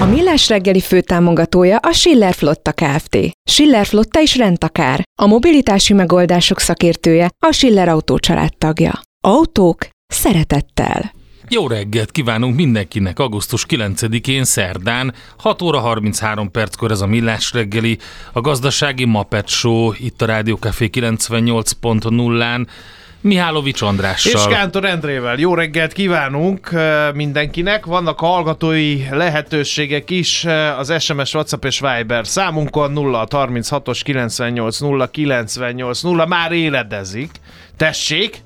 A Millás reggeli főtámogatója a Schiller Flotta Kft. Schiller Flotta is rendtakár. A mobilitási megoldások szakértője a Schiller Autó tagja. Autók szeretettel. Jó reggelt kívánunk mindenkinek augusztus 9-én szerdán, 6 óra 33 perckor ez a Millás reggeli, a gazdasági Mapet Show itt a Rádió Café 98.0-án. Mihálovics Andrással. És Kántor Endrével. Jó reggelt kívánunk mindenkinek. Vannak hallgatói lehetőségek is az SMS, WhatsApp és Viber számunkon 0 36-os 98 0 98 0 már éledezik. Tessék,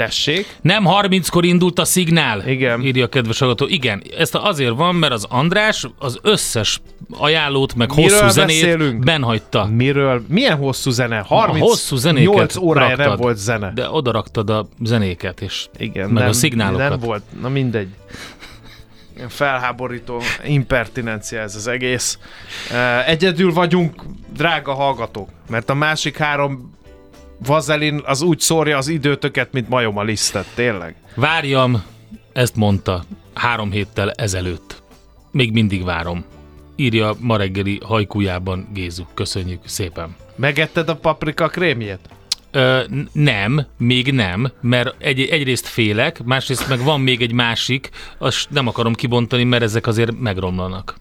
Tessék? Nem 30-kor indult a szignál, Igen. írja a kedves hallgató. Igen, ezt azért van, mert az András az összes ajánlót, meg Miről hosszú zenét beszélünk? benhagyta. Miről? Milyen hosszú zene? A 30 hosszú zenéket 8 órája nem raktad, volt zene. De oda raktad a zenéket, és Igen, meg nem, a szignálokat. Nem volt, na mindegy. Felháborító impertinencia ez az egész. Egyedül vagyunk, drága hallgatók, mert a másik három vazelin az úgy szórja az időtöket, mint majom a lisztet, tényleg. Várjam, ezt mondta három héttel ezelőtt. Még mindig várom. Írja ma reggeli hajkujában Gézu. Köszönjük szépen. Megetted a paprika krémjét? Ö, nem, még nem, mert egy, egyrészt félek, másrészt meg van még egy másik, azt nem akarom kibontani, mert ezek azért megromlanak.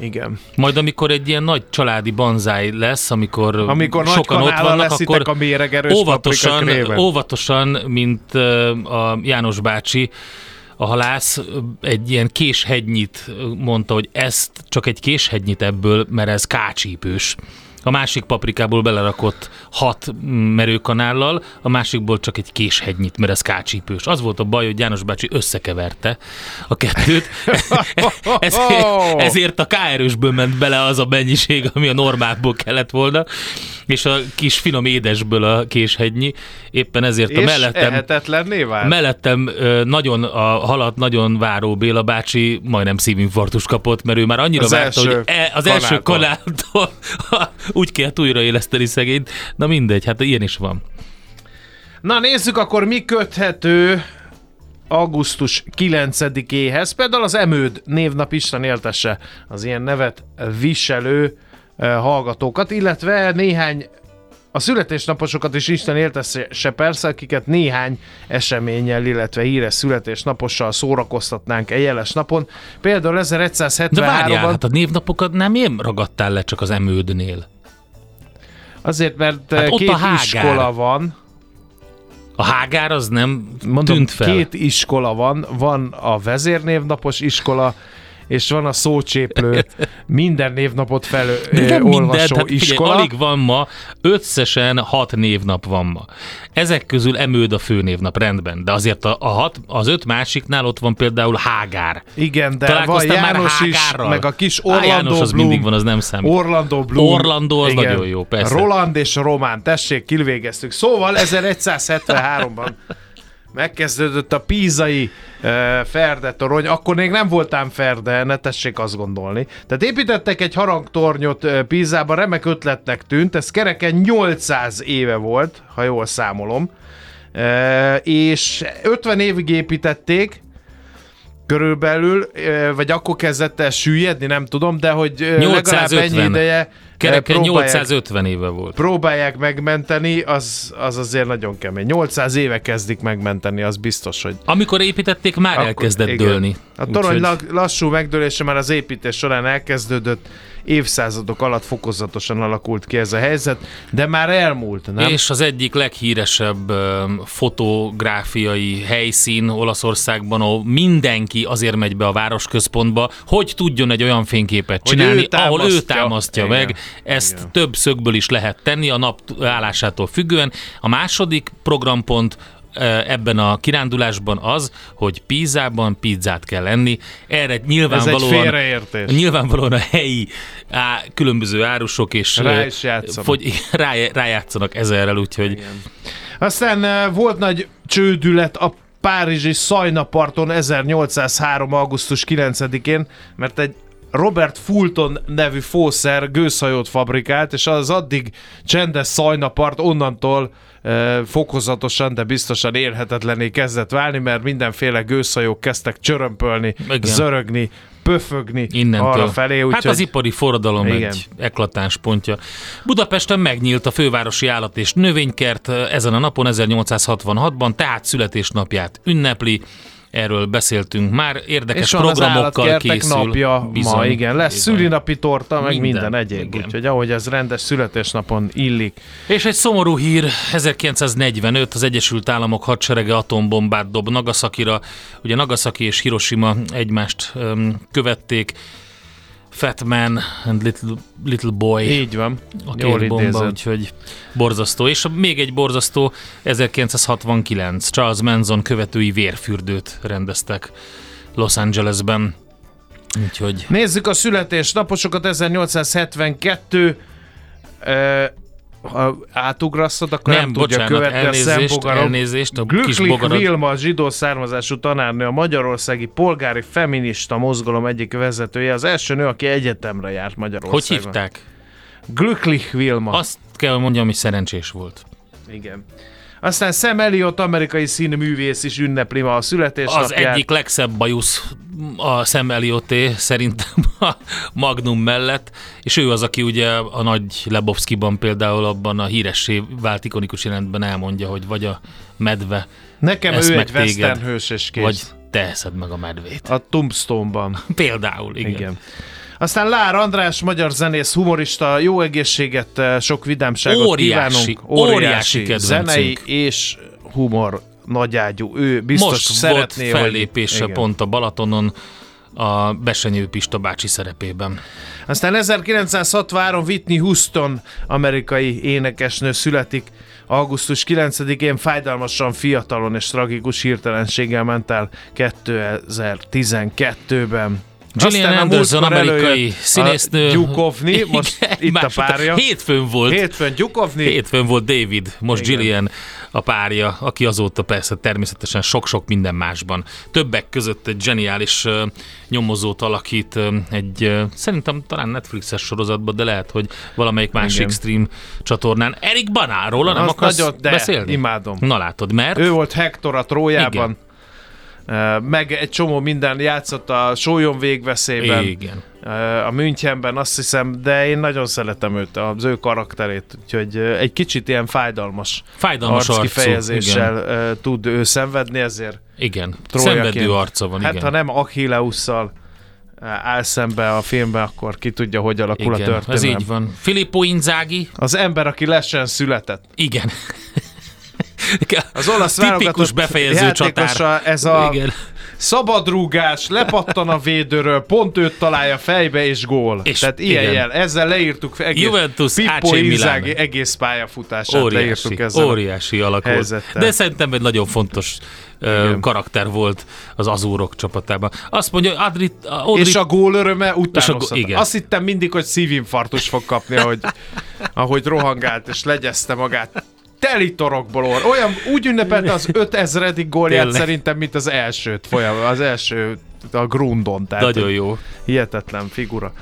Igen. Majd amikor egy ilyen nagy családi banzáj lesz, amikor, Amikor sokan ott vannak, akkor a méregerős óvatosan, óvatosan, mint a János bácsi, a halász egy ilyen késhegynyit mondta, hogy ezt csak egy késhegynyit ebből, mert ez kácsípős. A másik paprikából belerakott hat merőkanállal, a másikból csak egy késhegynyit, mert ez kácsípős. Az volt a baj, hogy János bácsi összekeverte a kettőt, ezért, ezért a K-erősből ment bele az a mennyiség, ami a normálból kellett volna, és a kis finom édesből a késhegynyi. Éppen ezért a És mellettem, vált? mellettem ö, nagyon a halat nagyon váró Béla bácsi majdnem szívinfarktus kapott, mert ő már annyira Az várta, első hogy e, az első kanáltól. úgy kellett újraéleszteni szegényt. Na mindegy, hát ilyen is van. Na nézzük akkor, mi köthető augusztus 9-éhez. Például az Emőd névnap Isten éltesse az ilyen nevet viselő eh, hallgatókat, illetve néhány a születésnaposokat is Isten éltesse persze, akiket néhány eseménnyel, illetve híres születésnapossal szórakoztatnánk egy jeles napon. Például De várjál, 1173-ban hát a névnapokat nem én ragadtál le csak az emődnél. Azért, mert Hát ott két iskola van, A hágár az nem Mondom, tűnt fel. két iskola van, van a vezérnévnapos iskola, és van a szócséplő minden névnapot felolvasó minden, hát figyelj, iskola. alig van ma, összesen hat névnap van ma. Ezek közül emőd a főnévnap, rendben, de azért a, a hat, az öt másiknál ott van például Hágár. Igen, de van János is, meg a kis Á, Orlando János az Bloom. mindig van, az nem számít. Orlando Bloom. Orlando az nagyon jó, persze. Roland és Román, tessék, kilvégeztük. Szóval 1173-ban megkezdődött a pízai uh, Ferde torony, akkor még nem voltám Ferde, ne tessék azt gondolni. Tehát építettek egy harangtornyot uh, Pízában, remek ötletnek tűnt, ez kereken 800 éve volt, ha jól számolom, uh, és 50 évig építették, körülbelül, vagy akkor kezdett el süllyedni, nem tudom, de hogy ö, legalább 850. ennyi ideje próbálják, 850 éve volt. próbálják megmenteni, az, az azért nagyon kemény. 800 éve kezdik megmenteni, az biztos, hogy Amikor építették, már akkor- elkezdett igen. dőlni. A torony Úgyhogy... lassú megdőlése már az építés során elkezdődött, évszázadok alatt fokozatosan alakult ki ez a helyzet, de már elmúlt, nem? És az egyik leghíresebb fotográfiai helyszín Olaszországban, ahol mindenki azért megy be a városközpontba, hogy tudjon egy olyan fényképet Hogy csinálni, ő ahol ő támasztja. Igen. meg. Ezt Igen. több szögből is lehet tenni a nap állásától függően. A második programpont ebben a kirándulásban az, hogy Pízában pizzát kell enni. Erre ez egy nyilvánvalóan félreértés. Nyilvánvalóan a helyi á, különböző árusok és Rá is játszanak. Fogy, rá, rájátszanak ezerrel, úgyhogy Aztán uh, volt nagy csődület a Párizsi Szajnaparton 1803. augusztus 9-én, mert egy Robert Fulton nevű fószer gőzhajót fabrikált, és az addig csendes szajnapart onnantól e, fokozatosan, de biztosan élhetetlené kezdett válni, mert mindenféle gőzhajók kezdtek csörömpölni, Igen. zörögni, pöfögni innentől. arra felé. hát az ipari forradalom Igen. egy eklatáns pontja. Budapesten megnyílt a fővárosi állat és növénykert eh, ezen a napon 1866-ban, tehát születésnapját ünnepli. Erről beszéltünk már, érdekes és programokkal készül. napja Bizony, ma, igen. Lesz bizony. szülinapi torta, meg Minden, minden, egyéb. igen. Úgyhogy ahogy ez rendes születésnapon illik. És egy szomorú hír, 1945 az Egyesült Államok hadserege atombombát dob Nagasakira. Ugye Nagasaki és Hiroshima egymást um, követték. Fat Man and Little, little Boy. Így van. a Jól két bomba, idézed. úgyhogy borzasztó. És még egy borzasztó, 1969 Charles Manson követői vérfürdőt rendeztek Los Angelesben. Úgyhogy Nézzük a születésnaposokat. 1872 uh, ha átugrasszod, akkor nem, nem, tudja bocsánat, követni a elnézést, szembogarom. elnézést, a kis Glücklich bogarad. Vilma, zsidó származású tanárnő, a magyarországi polgári feminista mozgalom egyik vezetője, az első nő, aki egyetemre járt Hogy Magyarországon. hívták? Glücklich Vilma. Azt kell hogy mondjam, hogy szerencsés volt. Igen. Aztán Sam Elliot, amerikai színművész is ünnepli ma a születésnapját. Az egyik legszebb bajusz a Sam Elioté szerintem a Magnum mellett, és ő az, aki ugye a nagy Lebowski-ban például abban a híressé vált ikonikus jelentben elmondja, hogy vagy a medve, Nekem ő egy téged, western hős és kész. vagy te eszed meg a medvét. A Tombstone-ban. Például, igen. Igen. Aztán Lár András, magyar zenész, humorista, jó egészséget, eh, sok vidámságot Óriási, kívánunk. óriási kedvencünk. zenei és humor nagyágyú. Ő biztos Most volt szeretné, fellépése hogy... Pont a Balatonon a Besenyő Pista bácsi szerepében. Aztán 1963 Whitney Houston, amerikai énekesnő születik. Augusztus 9-én fájdalmasan fiatalon és tragikus hirtelenséggel ment el 2012-ben. Gillian Anderson, amerikai színésznő. Gyukovni, most Igen, itt a párja. Hétfőn volt. Hétfőn Gyukovni. Hétfőn volt David, most Igen. Gillian a párja, aki azóta persze természetesen sok-sok minden másban. Többek között egy zseniális uh, nyomozót alakít uh, egy, uh, szerintem talán Netflixes sorozatban, de lehet, hogy valamelyik másik Igen. stream csatornán. Erik Banáról nem akarsz nagyon- de, beszélni? imádom. Na látod, mert Ő volt Hector a Trójában. Uh, Meg egy csomó minden játszott a Sólyom végveszélyben. igen. A Münchenben azt hiszem, de én nagyon szeretem őt, az ő karakterét, úgyhogy egy kicsit ilyen fájdalmas, Fájdalmas arcú, arckifejezéssel uh, tud ő szenvedni, ezért Igen, Trójaként. szenvedő arca van, hát igen. ha nem Achilleusszal áll szembe a filmben, akkor ki tudja, hogy alakul a igen, ez így van. Filippo Inzaghi, Az ember, aki lesen született. igen. Az olasz Tipikus befejező csatár. ez a Igen. szabadrúgás, lepattan a védőről, pont őt találja fejbe, és gól. És Tehát ilyen igen. jel. Ezzel leírtuk egész, Juventus, Pippo. Inzaghi egész pályafutását Óriási, leírtuk ezzel. óriási alak. De szerintem egy nagyon fontos Igen. karakter volt az Azúrok csapatában. Azt mondja, Adri, Odri, És a gól öröme gó- igen. Azt hittem mindig, hogy szívinfarktus fog kapni, ahogy, ahogy rohangált, és legyezte magát. Teli torokból. Olyan, úgy ünnepelte az 5000. gólját Tényleg. szerintem, mint az elsőt folyam, az első a Grundon. Tehát Nagyon jó. Hihetetlen figura.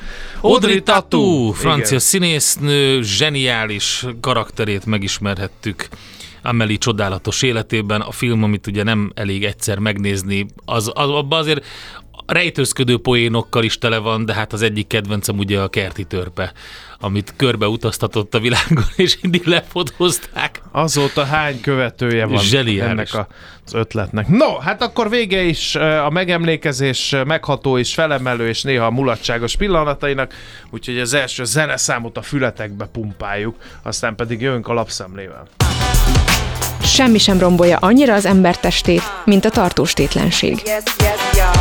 Audrey Tatu, francia Igen. színésznő, zseniális karakterét megismerhettük Amelie csodálatos életében. A film, amit ugye nem elég egyszer megnézni, az, az abban azért rejtőzködő poénokkal is tele van, de hát az egyik kedvencem ugye a kerti törpe, amit körbe utaztatott a világon, és mindig lefotózták. Azóta hány követője van Zseniális. ennek a, az ötletnek. No, hát akkor vége is eh, a megemlékezés megható és felemelő és néha mulatságos pillanatainak, úgyhogy az első zeneszámot a fületekbe pumpáljuk, aztán pedig jövünk a lapszemlével. Semmi sem rombolja annyira az ember testét, mint a tartóstétlenség. Yes, yes, y'all,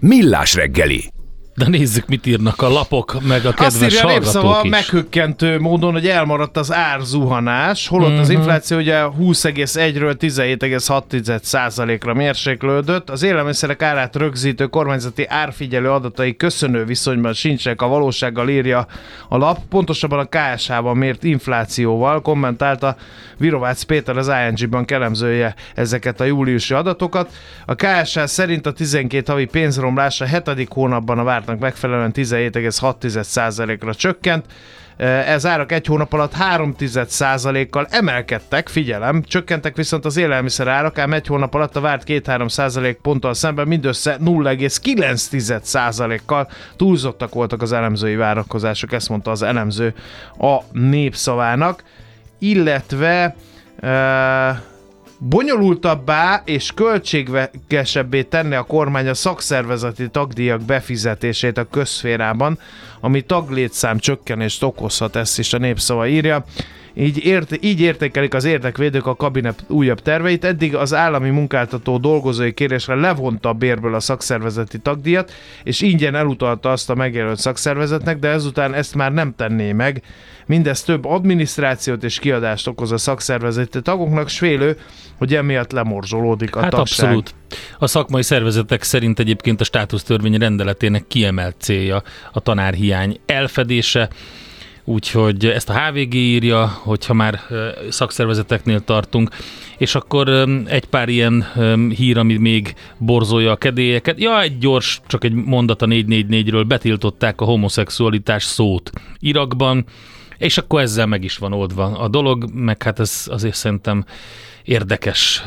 Millás reggeli. De nézzük, mit írnak a lapok, meg a Azt kedves írja a hallgatók népszava meghökkentő módon, hogy elmaradt az árzuhanás, holott Mhm. az infláció ugye 20,1-ről 17,6%-ra mérséklődött. Az élelmiszerek árát rögzítő kormányzati árfigyelő adatai köszönő viszonyban sincsenek a valósággal írja a lap. Pontosabban a KSH-ban mért inflációval kommentálta Virovácz Péter az ING-ban kelemzője ezeket a júliusi adatokat. A KSH szerint a 12 havi pénzromlás a hetedik hónapban a vártnak megfelelően 17,6%-ra csökkent. Ez árak egy hónap alatt 3,1%-kal emelkedtek, figyelem, csökkentek viszont az élelmiszer árak, ám egy hónap alatt a várt 2-3% ponttal szemben mindössze 0,9%-kal túlzottak voltak az elemzői várakozások, ezt mondta az elemző a népszavának, illetve uh, bonyolultabbá és költségesebbé tenni a kormány a szakszervezeti tagdíjak befizetését a közszférában, ami taglétszám csökkenést okozhat, ezt is a népszava írja. Így, ért, így értékelik az érdekvédők a kabinet újabb terveit. Eddig az állami munkáltató dolgozói kérésre levonta a bérből a szakszervezeti tagdíjat, és ingyen elutalta azt a megjelölt szakszervezetnek, de ezután ezt már nem tenné meg. Mindez több adminisztrációt és kiadást okoz a szakszervezeti tagoknak, s félő, hogy emiatt lemorzsolódik a Hát tagság. abszolút. A szakmai szervezetek szerint egyébként a státusztörvény rendeletének kiemelt célja a tanárhiány elfedése, úgyhogy ezt a HVG írja, hogyha már szakszervezeteknél tartunk, és akkor egy pár ilyen hír, ami még borzolja a kedélyeket. Ja, egy gyors, csak egy mondat a 444-ről, betiltották a homoszexualitás szót Irakban, és akkor ezzel meg is van oldva a dolog, meg hát ez azért szerintem érdekes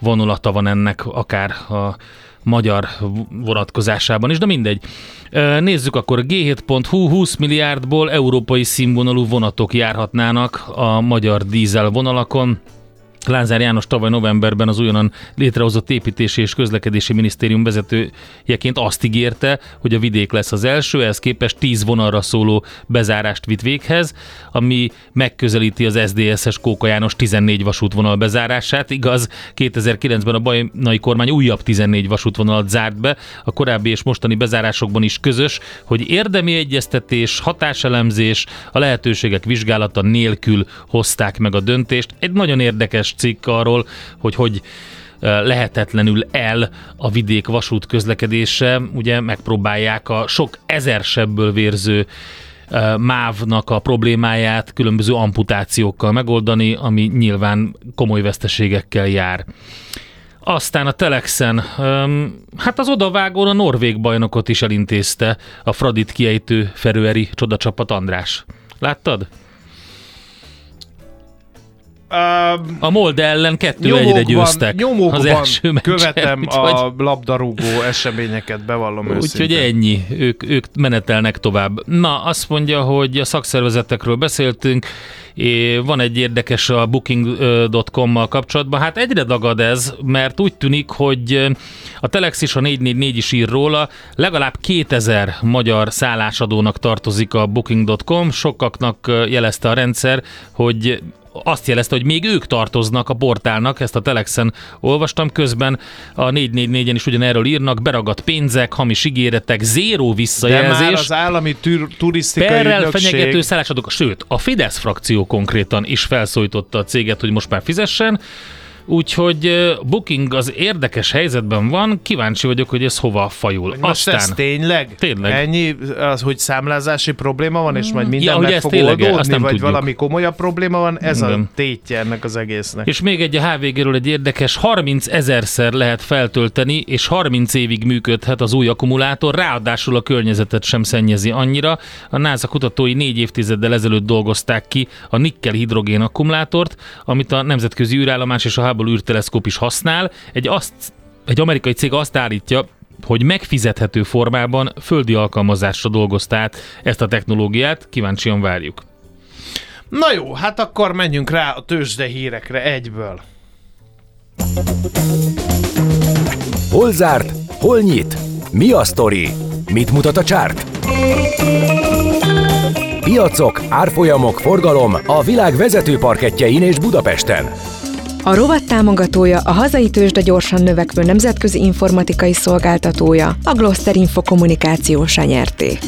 vonulata van ennek, akár a magyar vonatkozásában is, de mindegy. Nézzük akkor, G7.hu 20 milliárdból európai színvonalú vonatok járhatnának a magyar dízel vonalakon. Lázár János tavaly novemberben az újonnan létrehozott építési és közlekedési minisztérium vezetőjeként azt ígérte, hogy a vidék lesz az első, ehhez képest 10 vonalra szóló bezárást vitt véghez, ami megközelíti az SZDSZ-es Kóka János 14 vasútvonal bezárását. Igaz, 2009-ben a bajnai kormány újabb 14 vasútvonalat zárt be, a korábbi és mostani bezárásokban is közös, hogy érdemi egyeztetés, hatáselemzés, a lehetőségek vizsgálata nélkül hozták meg a döntést. Egy nagyon érdekes cikk arról, hogy hogy lehetetlenül el a vidék vasút közlekedése. Ugye megpróbálják a sok ezer sebből vérző mávnak a problémáját különböző amputációkkal megoldani, ami nyilván komoly veszteségekkel jár. Aztán a Telexen, hát az odavágón a norvég bajnokot is elintézte a Fradit kiejtő Ferőeri csodacsapat András. Láttad? Um, A Molde ellen kettő egyre győztek nyomokban az első meccsen. követem úgyhogy- a labdarúgó eseményeket, bevallom Úgyhogy őszintén. ennyi, ők, ők menetelnek tovább. Na, azt mondja, hogy a szakszervezetekről beszéltünk, van egy érdekes a booking.com-mal kapcsolatban. Hát egyre dagad ez, mert úgy tűnik, hogy a Telex is, a 444 is ír róla, legalább 2000 magyar szállásadónak tartozik a booking.com, sokaknak jelezte a rendszer, hogy azt jelezte, hogy még ők tartoznak a portálnak, ezt a Telexen olvastam, közben a 444-en is ugyanerről írnak, beragadt pénzek, hamis ígéretek, zéró De visszajelzés. már az állami tür- turisztikai Perrel ügynökség... fenyegető szállásadók, sőt, a Fidesz frakció konkrétan is felszólította a céget, hogy most már fizessen. Úgyhogy Booking az érdekes helyzetben van, kíváncsi vagyok, hogy ez hova fajul. Most Aztán, ez tényleg? Tényleg. Ennyi, az, hogy számlázási probléma van, és majd minden Ja, meg fog oldódni, vagy tudjuk. valami komolyabb probléma van, ez a Igen. tétje ennek az egésznek. És még egy a HVG-ről egy érdekes, 30 ezerszer lehet feltölteni, és 30 évig működhet az új akkumulátor, ráadásul a környezetet sem szennyezi annyira. A NASA kutatói négy évtizeddel ezelőtt dolgozták ki a nikkel-hidrogén akkumulátort, amit a Nemzetközi űrállomás és a Hubble űrteleszkóp is használ. Egy, azt, egy amerikai cég azt állítja, hogy megfizethető formában földi alkalmazásra dolgozta át ezt a technológiát, kíváncsian várjuk. Na jó, hát akkor menjünk rá a tőzsde hírekre egyből. Hol zárt? Hol nyit? Mi a sztori? Mit mutat a csárt? Piacok, árfolyamok, forgalom a világ vezető parketjein és Budapesten. A rovat támogatója a hazai tőzsde gyorsan növekvő nemzetközi informatikai szolgáltatója, a Gloster Info kommunikációsa nyerté.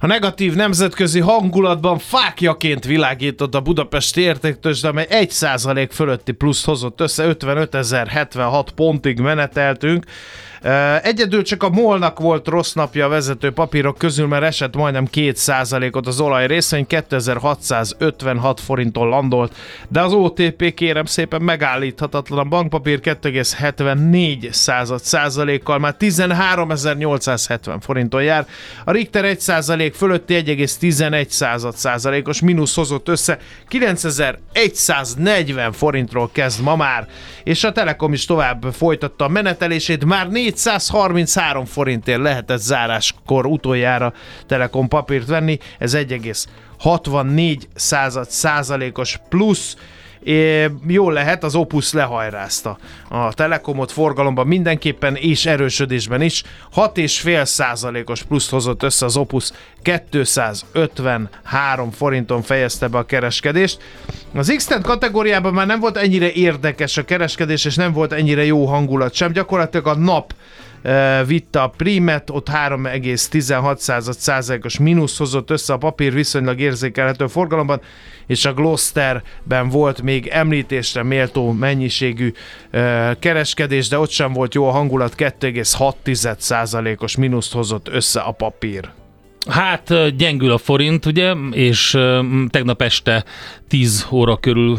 A negatív nemzetközi hangulatban fákjaként világított a budapesti értéktősde, amely 1% fölötti pluszt hozott össze, 55.076 pontig meneteltünk. Egyedül csak a molnak volt rossz napja a vezető papírok közül, mert esett majdnem 2%-ot az olaj részvény, 2656 forinton landolt, de az OTP kérem szépen megállíthatatlan a bankpapír 2,74 század százalékkal, már 13.870 forinton jár, a Richter 1 százalék fölötti 1,11 század százalékos mínusz hozott össze, 9140 forintról kezd ma már, és a Telekom is tovább folytatta a menetelését, már 433 forintért lehetett záráskor utoljára Telekom papírt venni, ez 1,64 század százalékos plusz, É, jól lehet, az Opus lehajrázta a Telekomot forgalomban mindenképpen és erősödésben is. 6,5 százalékos pluszt hozott össze az Opus, 253 forinton fejezte be a kereskedést. Az x kategóriában már nem volt ennyire érdekes a kereskedés, és nem volt ennyire jó hangulat sem. Gyakorlatilag a nap vitte a primet, ott 3,16 százalékos mínusz hozott össze a papír viszonylag érzékelhető forgalomban, és a Gloucesterben volt még említésre méltó mennyiségű kereskedés, de ott sem volt jó a hangulat, 2,6 százalékos mínuszt hozott össze a papír. Hát gyengül a forint, ugye, és tegnap este 10 óra körül,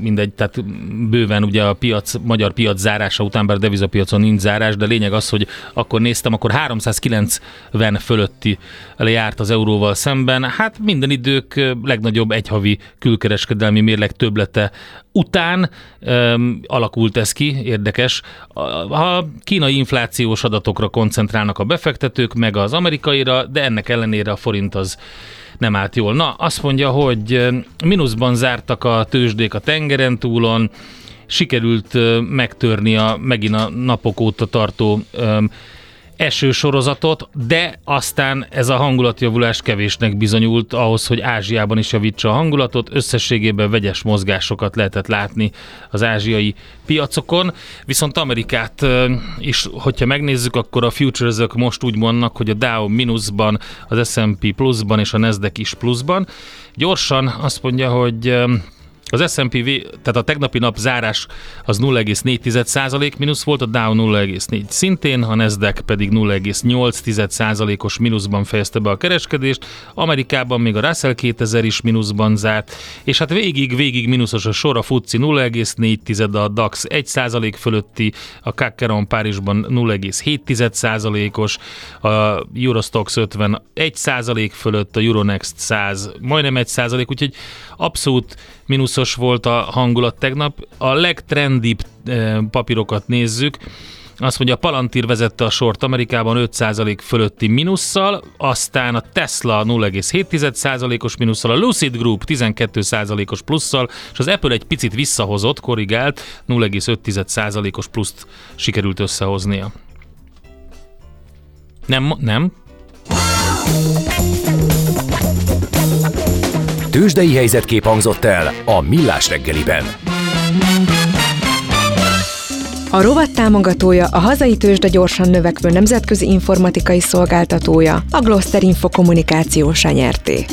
mindegy, tehát bőven ugye a piac, magyar piac zárása után, bár devizapiacon nincs zárás, de lényeg az, hogy akkor néztem, akkor 390 fölötti járt az euróval szemben. Hát minden idők legnagyobb egyhavi külkereskedelmi mérleg töblete után öm, alakult ez ki, érdekes. A, a kínai inflációs adatokra koncentrálnak a befektetők, meg az amerikaira, de ennek ellenére a forint az nem állt jól. Na, azt mondja, hogy mínuszban zártak a tőzsdék a tengeren túlon, sikerült megtörni a megint a napok óta tartó öm, esősorozatot, de aztán ez a hangulatjavulás kevésnek bizonyult ahhoz, hogy Ázsiában is javítsa a hangulatot. Összességében vegyes mozgásokat lehetett látni az ázsiai piacokon, viszont Amerikát is, hogyha megnézzük, akkor a futures most úgy vannak, hogy a Dow mínuszban, az S&P pluszban és a Nasdaq is pluszban. Gyorsan azt mondja, hogy az S&P, tehát a tegnapi nap zárás az 0,4% mínusz volt, a Dow 0,4 szintén, a Nasdaq pedig 0,8%-os mínuszban fejezte be a kereskedést, Amerikában még a Russell 2000 is mínuszban zárt, és hát végig, végig mínuszos a sor, a FTSE 0,4, a DAX 1% fölötti, a CAC 40 Párizsban 0,7%-os, a Eurostox 50 1% fölött, a Euronext 100 majdnem 1%, úgyhogy abszolút mínuszos volt a hangulat tegnap. A legtrendibb eh, papírokat nézzük, azt mondja, a Palantir vezette a sort Amerikában 5% fölötti mínusszal, aztán a Tesla 0,7%-os mínusszal, a Lucid Group 12%-os plusszal, és az Apple egy picit visszahozott, korrigált, 0,5%-os pluszt sikerült összehoznia. Nem, nem? Tőzsdei helyzetkép hangzott el a Millás reggeliben. A rovat támogatója a hazai tőzsde gyorsan növekvő nemzetközi informatikai szolgáltatója, a Gloster Info kommunikációsa nyerté.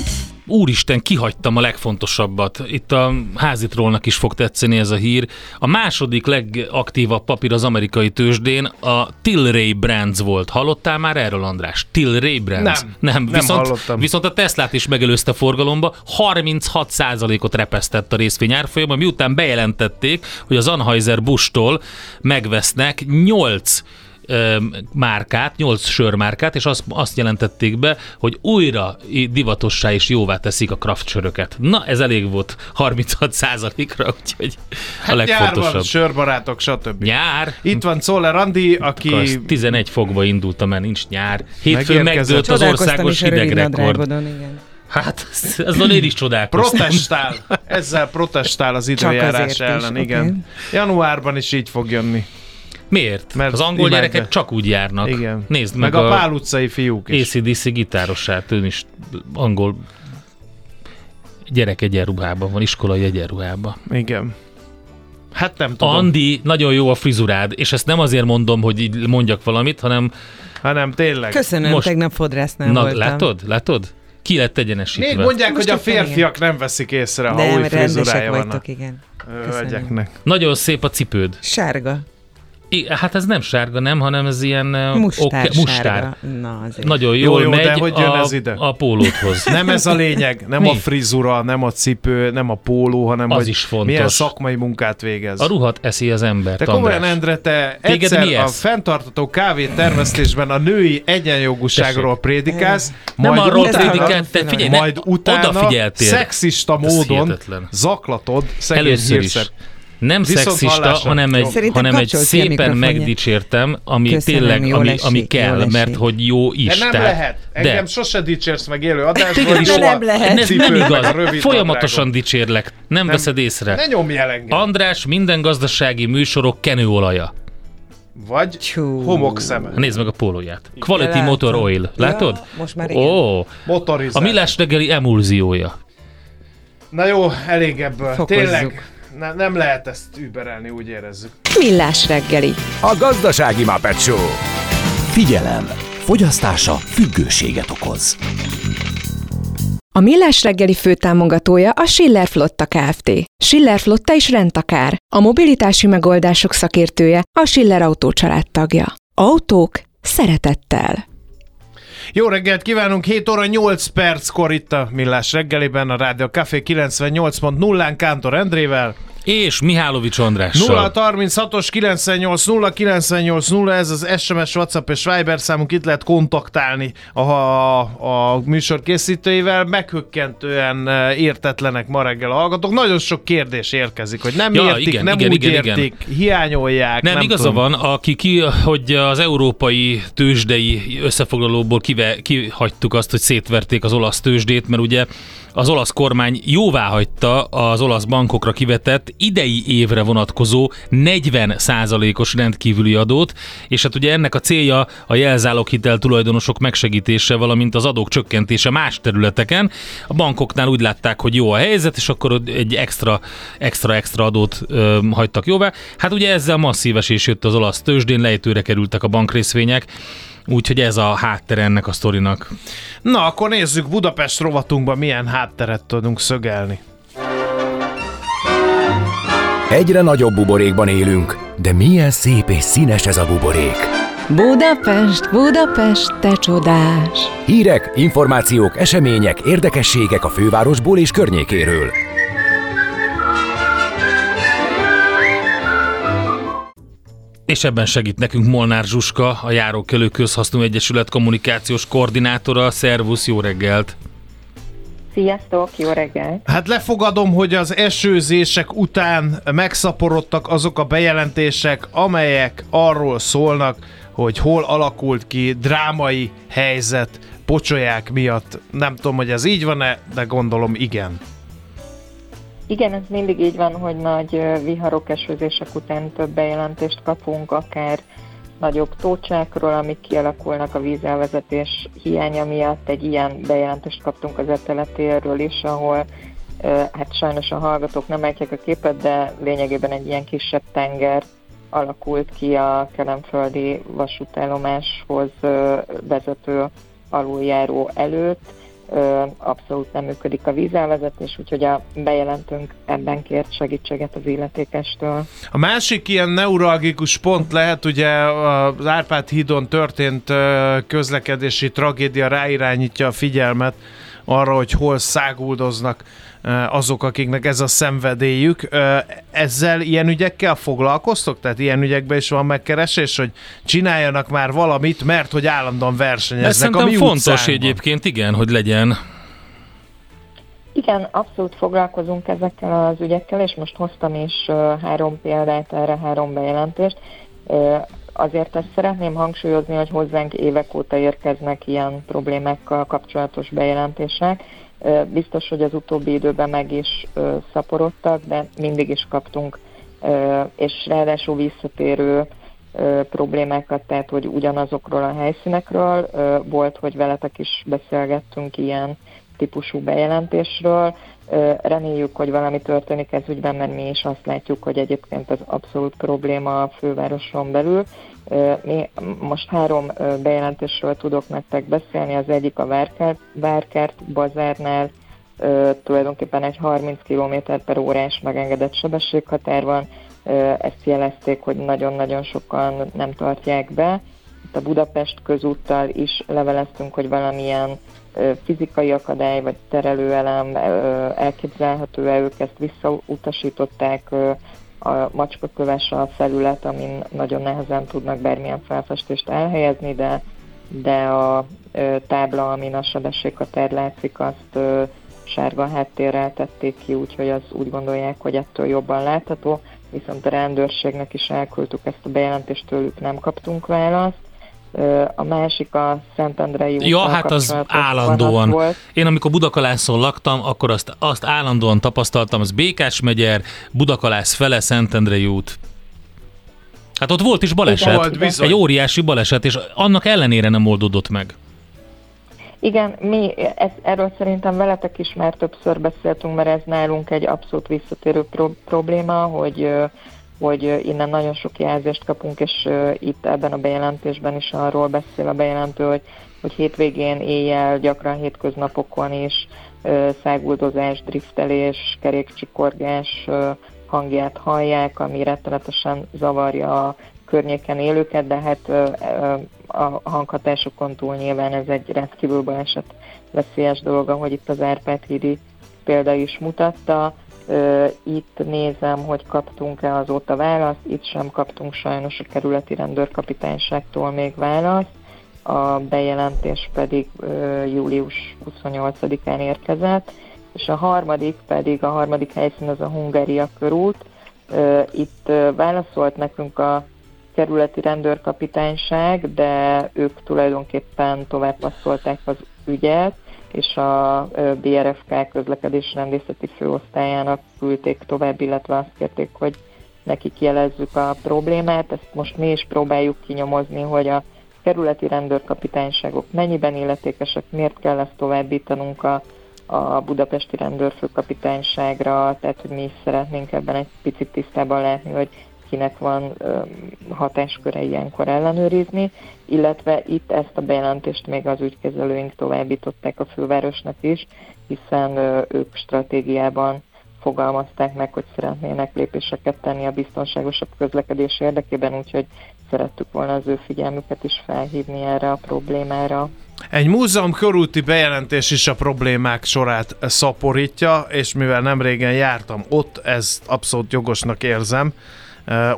Úristen, kihagytam a legfontosabbat. Itt a házitrólnak is fog tetszeni ez a hír. A második legaktívabb papír az amerikai tőzsdén a Tilray Brands volt. Hallottál már erről, András? Tilray Brands? Nem, nem, nem viszont, hallottam. viszont a Teslát is megelőzte forgalomba, 36%-ot repesztett a részvény árfolyama, miután bejelentették, hogy az Anheuser-Busch-tól megvesznek 8 márkát, 8 sörmárkát, és azt, azt jelentették be, hogy újra divatossá és jóvá teszik a craft söröket. Na, ez elég volt 36%-ra, úgyhogy a Hát nyár van, legfontosabb. sörbarátok, stb. Nyár. Itt van Czoller Andi, aki... Akarsz, 11 fokba indultam, mert nincs nyár. Hétfőn megdőlt az országos is hidegrekord. Hát, azon én is csodálkoztam. Protestál. Ezzel protestál az időjárás is, ellen, oké. igen. Januárban is így fog jönni. Miért? Mert az angol imádják. gyerekek csak úgy járnak. Igen. Nézd meg, meg, a, a, Pál utcai fiúk is. ACDC gitárosát, ő is angol gyerek egyenruhában van, iskolai egyenruhában. Igen. Hát nem tudom, Andi, nagyon jó a frizurád, és ezt nem azért mondom, hogy így mondjak valamit, hanem hanem tényleg. Köszönöm, Most- tegnap fodrásznál na, voltam. látod? Látod? Ki lett egyenesítve. Még mondják, Most hogy a férfiak nem veszik észre, ha De új rendesek frizurája van igen. Köszönöm. hölgyeknek. Nagyon szép a cipőd. Sárga. I, hát ez nem sárga, nem, hanem ez ilyen Mustár, oké- mustár. Na, azért. Nagyon Jó, jól jó, megy de hogy jön a, ez ide? a pólódhoz. Nem ez a lényeg, nem Mi? a frizura, nem a cipő, nem a póló, hanem Az hogy is fontos. milyen szakmai munkát végez. A ruhat eszi az ember. Te komolyan, Endre, te Téged egyszer mi a ez? fenntartató kávé termesztésben a női egyenjogúságról prédikálsz, Nem majd arról utána, prédikált, te figyelj, majd utána odafigyeltél. szexista módon zaklatod szegény Először is. Nem Viszont szexista, hallásra. hanem egy, Szerintem hanem egy szépen megdicsértem, ami Köszönöm, tényleg, ami, esik, ami kell, mert hogy jó is. De nem tehát- lehet. Engem de. sose dicsérsz meg élő adásban. Is nem lehet. Ez nem igaz. rövid Folyamatosan dicsérlek. Nem, veszed észre. Ne nyomj el engem. András minden gazdasági műsorok kenőolaja. Vagy Tyú. homokszeme. Nézd meg a pólóját. Quality Látom. Motor Oil. Látod? Ja, most már igen. Ó, Motorizál. a millás reggeli emulziója. Na jó, elég ebből. Fokozzuk. Tényleg, ne, nem lehet ezt überelni, úgy érezzük. Millás reggeli. A Gazdasági Muppet Show. Figyelem! Fogyasztása függőséget okoz. A Millás reggeli főtámogatója a Schiller Flotta Kft. Schiller Flotta is rendtakár. A mobilitási megoldások szakértője a Schiller Autó tagja. Autók szeretettel. Jó reggelt kívánunk, 7 óra 8 perckor itt a Millás reggeliben, a Rádió Café 98.0-án Kántor Endrével. És Mihálovics Andrással. 0 36-os 98 0 98 0, ez az SMS, WhatsApp és Viber számunk, itt lehet kontaktálni a, a, a műsor készítőivel. Meghökkentően eh, értetlenek ma reggel a hallgatók. Nagyon sok kérdés érkezik, hogy nem Ja, értik, igen, nem igen, úgy igen, igen. értik, hiányolják. Nem, nem igaza tudom. van, aki ki, hogy az európai tőzsdei összefoglalóból kive, kihagytuk azt, hogy szétverték az olasz tőzsdét, mert ugye az olasz kormány jóvá hagyta az olasz bankokra kivetett idei évre vonatkozó 40% os rendkívüli adót, és hát ugye ennek a célja a jelzáloghitel tulajdonosok megsegítése, valamint az adók csökkentése más területeken. A bankoknál úgy látták, hogy jó a helyzet, és akkor egy extra, extra, extra adót ö, hagytak jóvá. Hát ugye ezzel masszív esés jött az olasz tőzsdén, lejtőre kerültek a bankrészvények, úgyhogy ez a háttere ennek a sztorinak. Na, akkor nézzük Budapest rovatunkban milyen hátteret tudunk szögelni. Egyre nagyobb buborékban élünk, de milyen szép és színes ez a buborék. Budapest, Budapest, te csodás! Hírek, információk, események, érdekességek a fővárosból és környékéről. És ebben segít nekünk Molnár Zsuska, a Járókelő Közhasznú Egyesület kommunikációs koordinátora. Szervusz, jó reggelt! Sziasztok, jó reggel! Hát lefogadom, hogy az esőzések után megszaporodtak azok a bejelentések, amelyek arról szólnak, hogy hol alakult ki drámai helyzet pocsolyák miatt. Nem tudom, hogy ez így van-e, de gondolom igen. Igen, ez mindig így van, hogy nagy viharok, esőzések után több bejelentést kapunk, akár nagyobb tócsákról, amik kialakulnak a vízelvezetés hiánya miatt. Egy ilyen bejelentést kaptunk az eteletérről is, ahol hát sajnos a hallgatók nem látják a képet, de lényegében egy ilyen kisebb tenger alakult ki a kelemföldi vasútállomáshoz vezető aluljáró előtt. Abszolút nem működik a vízelvezetés, úgyhogy a bejelentőnk ebben kért segítséget az illetékestől. A másik ilyen neuralgikus pont lehet, ugye az Árpád hídon történt közlekedési tragédia ráirányítja a figyelmet arra, hogy hol száguldoznak azok, akiknek ez a szenvedélyük. Ezzel ilyen ügyekkel foglalkoztok? Tehát ilyen ügyekben is van megkeresés, hogy csináljanak már valamit, mert hogy állandóan versenyeznek Ez szerintem a mi fontos utcánkban. egyébként, igen, hogy legyen. Igen, abszolút foglalkozunk ezekkel az ügyekkel, és most hoztam is három példát erre, három bejelentést. Azért ezt szeretném hangsúlyozni, hogy hozzánk évek óta érkeznek ilyen problémákkal kapcsolatos bejelentések, Biztos, hogy az utóbbi időben meg is szaporodtak, de mindig is kaptunk, és ráadásul visszatérő problémákat, tehát hogy ugyanazokról a helyszínekről volt, hogy veletek is beszélgettünk ilyen típusú bejelentésről. Reméljük, hogy valami történik ez ügyben, mert mi is azt látjuk, hogy egyébként ez abszolút probléma a fővároson belül. Mi most három bejelentésről tudok nektek beszélni. Az egyik a Várkert, Várkert bazárnál tulajdonképpen egy 30 km per órás megengedett sebességhatár van. Ezt jelezték, hogy nagyon-nagyon sokan nem tartják be. Itt a Budapest közúttal is leveleztünk, hogy valamilyen fizikai akadály vagy terelőelem elképzelhető-e, ők ezt visszautasították, a macskaköves a felület, amin nagyon nehezen tudnak bármilyen felfestést elhelyezni, de, de a tábla, amin a sebességhatár látszik, azt sárga háttérrel tették ki, úgyhogy az úgy gondolják, hogy ettől jobban látható, viszont a rendőrségnek is elküldtük ezt a bejelentést, tőlük nem kaptunk választ a másik a Szentendrei Ja, hát az állandóan. Volt. Én amikor Budakalászon laktam, akkor azt, azt állandóan tapasztaltam, az Békás megyer, Budakalász fele, Szentendrei út. Hát ott volt is baleset, volt, egy óriási baleset, és annak ellenére nem oldódott meg. Igen, mi ez, erről szerintem veletek is már többször beszéltünk, mert ez nálunk egy abszolút visszatérő pro- probléma, hogy hogy innen nagyon sok jelzést kapunk, és itt ebben a bejelentésben is arról beszél a bejelentő, hogy, hogy hétvégén, éjjel, gyakran hétköznapokon is száguldozás, driftelés, kerékcsikorgás hangját hallják, ami rettenetesen zavarja a környéken élőket, de hát a hanghatásokon túl nyilván ez egy rendkívül baleset veszélyes dolog, ahogy itt az Árpád hídi példa is mutatta. Itt nézem, hogy kaptunk-e azóta választ, itt sem kaptunk sajnos a kerületi rendőrkapitányságtól még választ, a bejelentés pedig július 28-án érkezett, és a harmadik pedig, a harmadik helyszín az a Hungária körút. Itt válaszolt nekünk a kerületi rendőrkapitányság, de ők tulajdonképpen tovább passzolták az ügyet, és a BRFK közlekedés rendészeti főosztályának küldték tovább, illetve azt kérték, hogy nekik jelezzük a problémát. Ezt most mi is próbáljuk kinyomozni, hogy a kerületi rendőrkapitányságok mennyiben illetékesek, miért kell ezt továbbítanunk a, a budapesti rendőrfőkapitányságra, tehát hogy mi is szeretnénk ebben egy picit tisztában látni, hogy kinek van hatásköre ilyenkor ellenőrizni, illetve itt ezt a bejelentést még az ügykezelőink továbbították a fővárosnak is, hiszen ők stratégiában fogalmazták meg, hogy szeretnének lépéseket tenni a biztonságosabb közlekedés érdekében, úgyhogy szerettük volna az ő figyelmüket is felhívni erre a problémára. Egy múzeum körúti bejelentés is a problémák sorát szaporítja, és mivel nem régen jártam ott, ezt abszolút jogosnak érzem,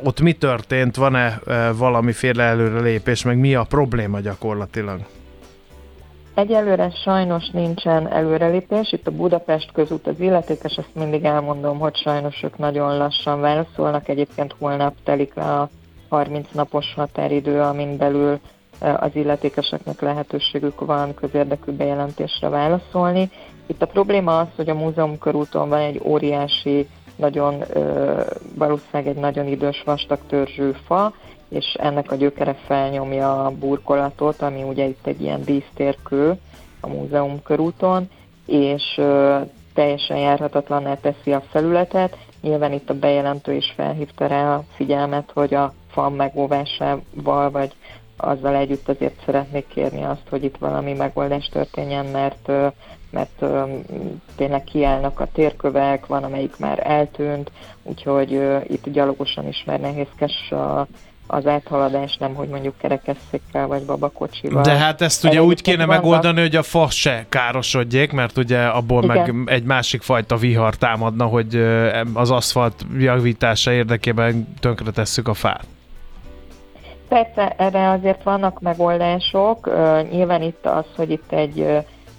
ott mi történt, van-e valamiféle előrelépés, meg mi a probléma gyakorlatilag? Egyelőre sajnos nincsen előrelépés. Itt a Budapest közút az illetékes, ezt mindig elmondom, hogy sajnos ők nagyon lassan válaszolnak. Egyébként holnap telik le a 30 napos határidő, amin belül az illetékeseknek lehetőségük van közérdekű bejelentésre válaszolni. Itt a probléma az, hogy a múzeum körúton van egy óriási nagyon, valószínűleg egy nagyon idős vastag törzsű fa, és ennek a gyökere felnyomja a burkolatot, ami ugye itt egy ilyen dísztérkő a múzeum körúton, és teljesen járhatatlanná teszi a felületet. Nyilván itt a bejelentő is felhívta rá a figyelmet, hogy a fa megóvásával, vagy azzal együtt azért szeretnék kérni azt, hogy itt valami megoldás történjen, mert mert ö, tényleg kiállnak a térkövek, van amelyik már eltűnt, úgyhogy ö, itt gyalogosan is már nehézkes a, az áthaladás, nem hogy mondjuk kerekesszékkel vagy babakocsival. De hát ezt ugye úgy kéne vannak- megoldani, hogy a fa se károsodjék, mert ugye abból Igen. meg egy másik fajta vihar támadna, hogy az aszfalt javítása érdekében tönkretesszük a fát. Persze, erre azért vannak megoldások. Nyilván itt az, hogy itt egy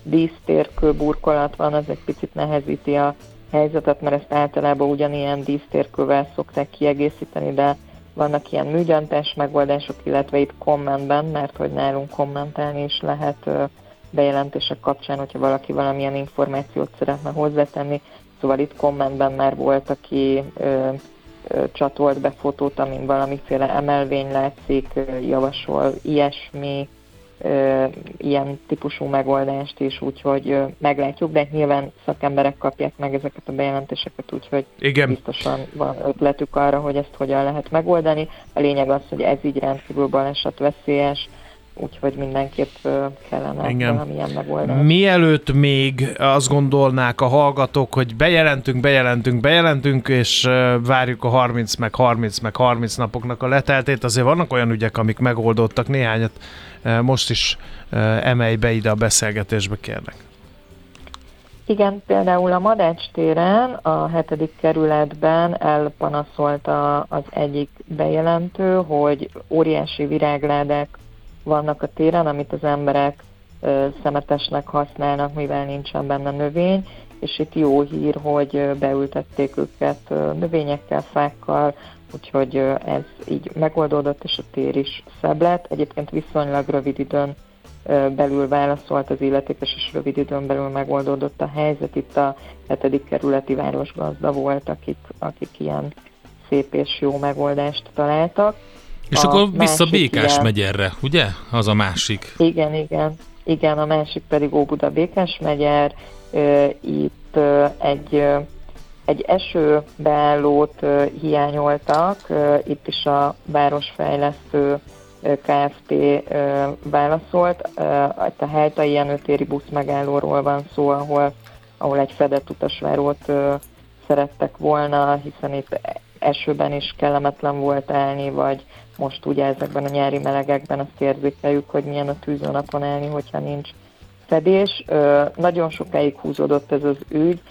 dísztérkő burkolat van, az egy picit nehezíti a helyzetet, mert ezt általában ugyanilyen dísztérkővel szokták kiegészíteni, de vannak ilyen műgyantás megoldások, illetve itt kommentben, mert hogy nálunk kommentálni is lehet bejelentések kapcsán, hogyha valaki valamilyen információt szeretne hozzátenni. Szóval itt kommentben már volt, aki ö, ö, csatolt be fotót, amin valamiféle emelvény látszik, ö, javasol ilyesmi, ilyen típusú megoldást is, úgyhogy meglátjuk, de nyilván szakemberek kapják meg ezeket a bejelentéseket, úgyhogy Igen. biztosan van ötletük arra, hogy ezt hogyan lehet megoldani. A lényeg az, hogy ez így rendkívül baleset veszélyes, úgyhogy mindenképp kellene Igen. valamilyen megoldás. Mielőtt még azt gondolnák a hallgatók, hogy bejelentünk, bejelentünk, bejelentünk, és várjuk a 30 meg 30 meg 30 napoknak a leteltét, azért vannak olyan ügyek, amik megoldottak, néhányat most is emelj be ide a beszélgetésbe, kérlek. Igen, például a Madács téren a hetedik kerületben elpanaszolta az egyik bejelentő, hogy óriási virágládák vannak a téren, amit az emberek ö, szemetesnek használnak, mivel nincsen benne növény, és itt jó hír, hogy beültették őket növényekkel, fákkal, úgyhogy ez így megoldódott, és a tér is szebb lett. Egyébként viszonylag rövid időn belül válaszolt az illetékes, és rövid időn belül megoldódott a helyzet. Itt a hetedik kerületi városgazda volt, akik, akik ilyen szép és jó megoldást találtak. És A akkor vissza Békás ilyen- megyerre, ugye? Az a másik. Igen, igen. Igen, a másik pedig Óbuda Békás megyer. Itt egy, egy esőbeállót hiányoltak, itt is a városfejlesztő Kft. válaszolt. A Helytai Jenőtéri busz megállóról van szó, ahol, ahol egy fedett utasvárót szerettek volna, hiszen itt esőben is kellemetlen volt állni, vagy most ugye ezekben a nyári melegekben azt érzékeljük, hogy milyen a tűzőnapon állni, hogyha nincs fedés. Nagyon sokáig húzódott ez az ügy,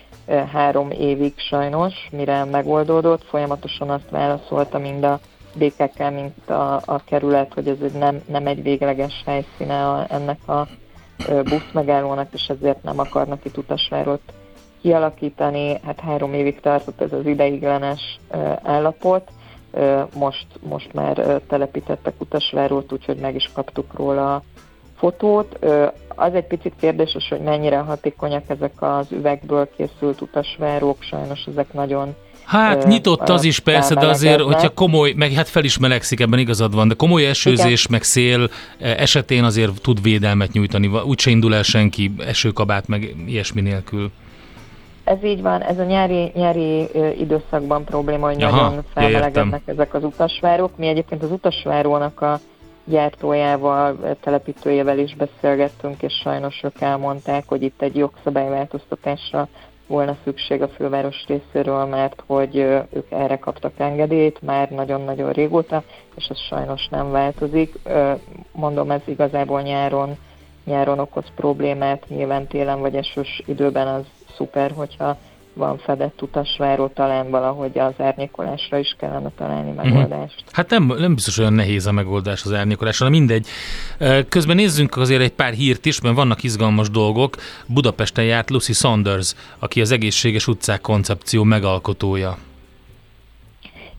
három évig sajnos, mire megoldódott. Folyamatosan azt válaszolta mind a BKK, mint a, a kerület, hogy ez nem, nem egy végleges helyszíne a, ennek a ö, buszmegállónak, és ezért nem akarnak itt utasvárot kialakítani. Hát három évig tartott ez az ideiglenes állapot. Most, most már telepítettek utasvárót, úgyhogy meg is kaptuk róla fotót. Az egy picit kérdéses, hogy mennyire hatékonyak ezek az üvegből készült utasvárók, sajnos ezek nagyon Hát Ö, nyitott az is persze, de azért, hogyha komoly, meg hát fel is melegszik, ebben igazad van, de komoly esőzés, meg szél eh, esetén azért tud védelmet nyújtani. Úgyse indul el senki esőkabát, meg ilyesmi nélkül. Ez így van, ez a nyári, nyári időszakban probléma, hogy Aha, nagyon ja, felmelegednek ezek az utasvárok. Mi egyébként az utasvárónak a gyártójával, telepítőjével is beszélgettünk, és sajnos ők elmondták, hogy itt egy jogszabályváltoztatásra volna szükség a főváros részéről, mert hogy ők erre kaptak engedélyt már nagyon-nagyon régóta, és ez sajnos nem változik. Mondom, ez igazából nyáron, nyáron okoz problémát, nyilván télen vagy esős időben az szuper, hogyha van fedett utasváró, talán valahogy az árnyékolásra is kellene találni megoldást. Hát nem, nem biztos olyan nehéz a megoldás az árnyékolásra, de mindegy. Közben nézzünk azért egy pár hírt is, mert vannak izgalmas dolgok. Budapesten járt Lucy Saunders, aki az egészséges utcák koncepció megalkotója.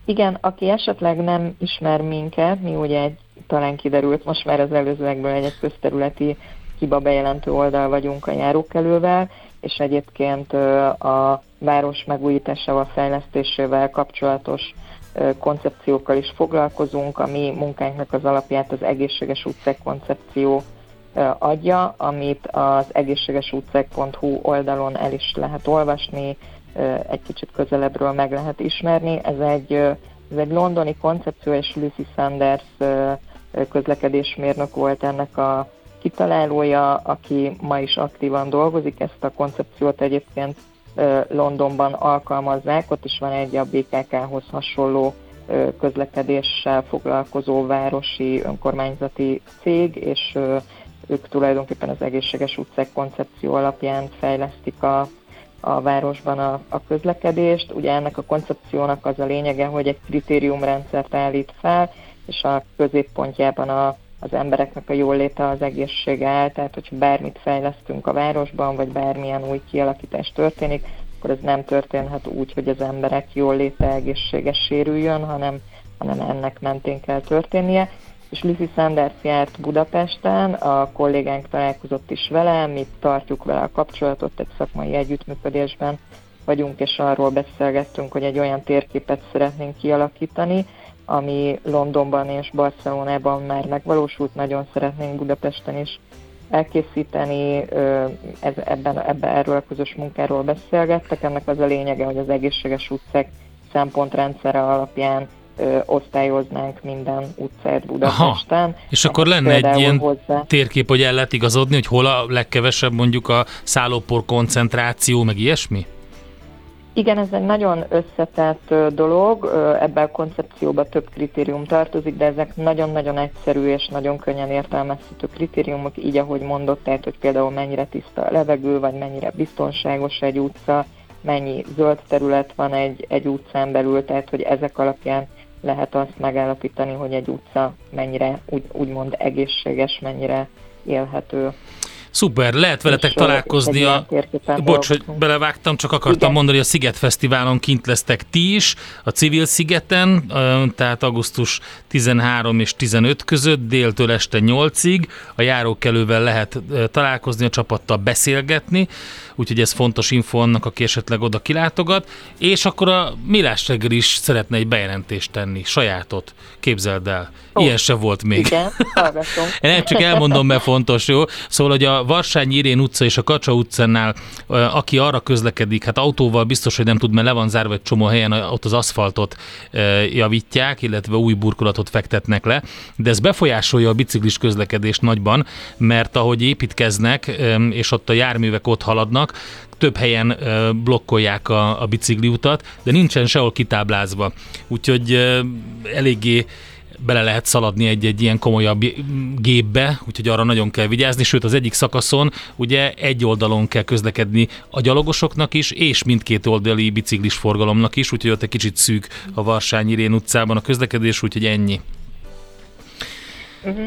Igen, aki esetleg nem ismer minket, mi ugye egy, talán kiderült most már az előzőekből egy, egy közterületi hiba bejelentő oldal vagyunk a járókelővel, és egyébként a város megújításával, fejlesztésével kapcsolatos koncepciókkal is foglalkozunk. A mi munkánknak az alapját az egészséges utcák koncepció adja, amit az egészségesutcák.hu oldalon el is lehet olvasni, egy kicsit közelebbről meg lehet ismerni. Ez egy, ez egy londoni koncepció, és Lucy Sanders közlekedésmérnök volt ennek a kitalálója, aki ma is aktívan dolgozik. Ezt a koncepciót egyébként Londonban alkalmazzák, ott is van egy a BKK-hoz hasonló közlekedéssel foglalkozó városi önkormányzati cég, és ők tulajdonképpen az egészséges utcák koncepció alapján fejlesztik a, a városban a, a közlekedést. Ugye ennek a koncepciónak az a lényege, hogy egy kritériumrendszert állít fel, és a középpontjában a, az embereknek a jóléte az egészsége áll, tehát hogyha bármit fejlesztünk a városban, vagy bármilyen új kialakítás történik, akkor ez nem történhet úgy, hogy az emberek jóléte egészséges sérüljön, hanem, hanem ennek mentén kell történnie. És Lucy Sanders járt Budapesten, a kollégánk találkozott is vele, mi tartjuk vele a kapcsolatot, egy szakmai együttműködésben vagyunk, és arról beszélgettünk, hogy egy olyan térképet szeretnénk kialakítani, ami Londonban és Barcelonában már megvalósult, nagyon szeretnénk Budapesten is elkészíteni, ez, ebben, ebben erről a közös munkáról beszélgettek. Ennek az a lényege, hogy az egészséges utcák szempontrendszere alapján ö, osztályoznánk minden utcát Budapesten. Aha, és akkor lenne egy ilyen hozzá. térkép, hogy el lehet igazodni, hogy hol a legkevesebb mondjuk a szállópor koncentráció, meg ilyesmi? Igen, ez egy nagyon összetett dolog, ebben a koncepcióban több kritérium tartozik, de ezek nagyon-nagyon egyszerű és nagyon könnyen értelmezhető kritériumok, így ahogy mondott, tehát hogy például mennyire tiszta a levegő, vagy mennyire biztonságos egy utca, mennyi zöld terület van egy, egy utcán belül, tehát hogy ezek alapján lehet azt megállapítani, hogy egy utca mennyire úgy, úgymond egészséges, mennyire élhető. Szuper, lehet veletek és találkozni a... Bocs, hogy belevágtam, csak akartam Igen. mondani, hogy a Sziget Fesztiválon kint lesztek ti is, a Civil Szigeten, tehát augusztus 13 és 15 között, déltől este 8-ig. A járókelővel lehet találkozni, a csapattal beszélgetni, úgyhogy ez fontos info annak, aki esetleg oda kilátogat. És akkor a Milás reggel is szeretne egy bejelentést tenni, sajátot, képzeld el. Oh, Ilyen se volt még. Igen. Nem, csak elmondom, mert fontos, jó? Szóval, hogy a Varsányi Irén utca és a Kacsa utcánál, aki arra közlekedik, hát autóval biztos, hogy nem tud, mert le van zárva egy csomó helyen, ott az aszfaltot javítják, illetve új burkolatot fektetnek le, de ez befolyásolja a biciklis közlekedést nagyban, mert ahogy építkeznek, és ott a járművek ott haladnak, több helyen blokkolják a, a bicikliutat, de nincsen sehol kitáblázva. Úgyhogy eléggé bele lehet szaladni egy-egy ilyen komolyabb gépbe, úgyhogy arra nagyon kell vigyázni, sőt az egyik szakaszon ugye egy oldalon kell közlekedni a gyalogosoknak is, és mindkét oldali biciklis forgalomnak is, úgyhogy ott egy kicsit szűk a Varsányi Rén utcában a közlekedés, úgyhogy ennyi. Uh-huh.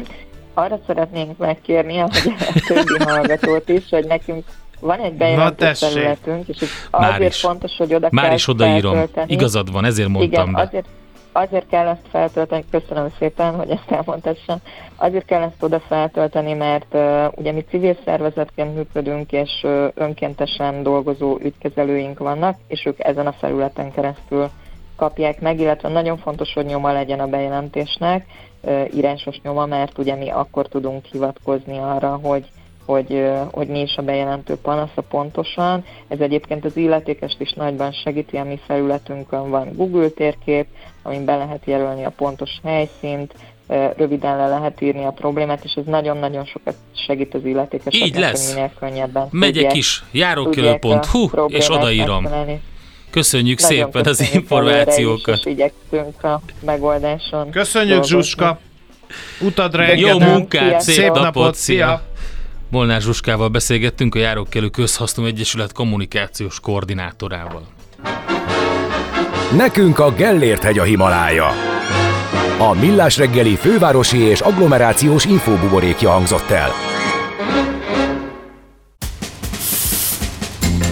Arra szeretnénk megkérni, hogy a többi hallgatót is, hogy nekünk van egy bejelentő területünk, és azért is. fontos, hogy oda Már kell is odaírom. Feltölteni. Igazad van, ezért mondtam Igen, be. Azért, azért kell ezt feltölteni, köszönöm szépen, hogy ezt elmondhassam, azért kell ezt oda feltölteni, mert uh, ugye mi civil szervezetként működünk, és uh, önkéntesen dolgozó ügykezelőink vannak, és ők ezen a felületen keresztül kapják meg, illetve nagyon fontos, hogy nyoma legyen a bejelentésnek, uh, írásos nyoma, mert ugye mi akkor tudunk hivatkozni arra, hogy hogy, hogy mi is a bejelentő panasza pontosan. Ez egyébként az illetékest is nagyban segíti, a mi felületünkön van Google térkép, amin be lehet jelölni a pontos helyszínt, röviden le lehet írni a problémát, és ez nagyon-nagyon sokat segít az illetékeseknek, Így lesz. hogy minél könnyebben Megyek tudják, is, járókelő.hu, és odaírom. Megfelelni. Köszönjük Nagyon szépen az köszönjük információkat. Is, és igyekszünk a megoldáson. Köszönjük, dolgozni. Zsuska! Utadra. Jó munkát, szép, napot, szia! szia. Molnár Zsuskával beszélgettünk, a Járókelő Közhasznú Egyesület kommunikációs koordinátorával. Nekünk a Gellért hegy a Himalája. A Millás reggeli fővárosi és agglomerációs infóbuborékja hangzott el.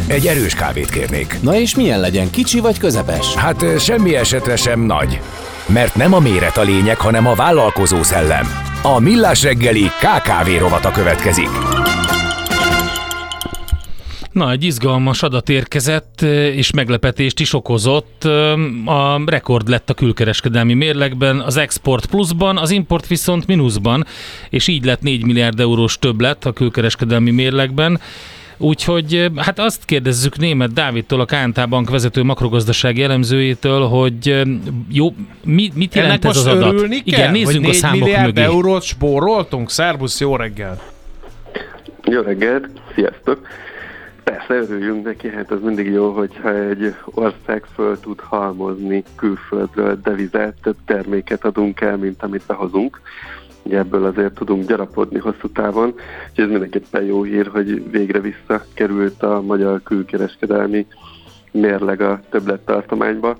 Egy erős kávét kérnék. Na és milyen legyen, kicsi vagy közepes? Hát semmi esetre sem nagy. Mert nem a méret a lényeg, hanem a vállalkozó szellem. A Millás reggeli KKV rovata következik. Na, egy izgalmas adat érkezett, és meglepetést is okozott. A rekord lett a külkereskedelmi mérlegben, az export pluszban, az import viszont mínuszban, és így lett 4 milliárd eurós többlet a külkereskedelmi mérlegben. Úgyhogy hát azt kérdezzük német Dávidtól, a KNT Bank vezető makrogazdasági elemzőjétől, hogy jó, mi, mit jelent Ennek ez most az adat? kell, Igen, nézzünk hogy a 4 számok milliárd mögé. eurót spóroltunk? Szerbusz, jó reggel! Jó reggelt, sziasztok! Persze, örüljünk neki, hát az mindig jó, hogyha egy ország föl tud halmozni külföldről devizát, több terméket adunk el, mint amit behozunk. Ugye ebből azért tudunk gyarapodni hosszú távon, és ez mindenképpen jó hír, hogy végre visszakerült a magyar külkereskedelmi mérleg a többlettartományba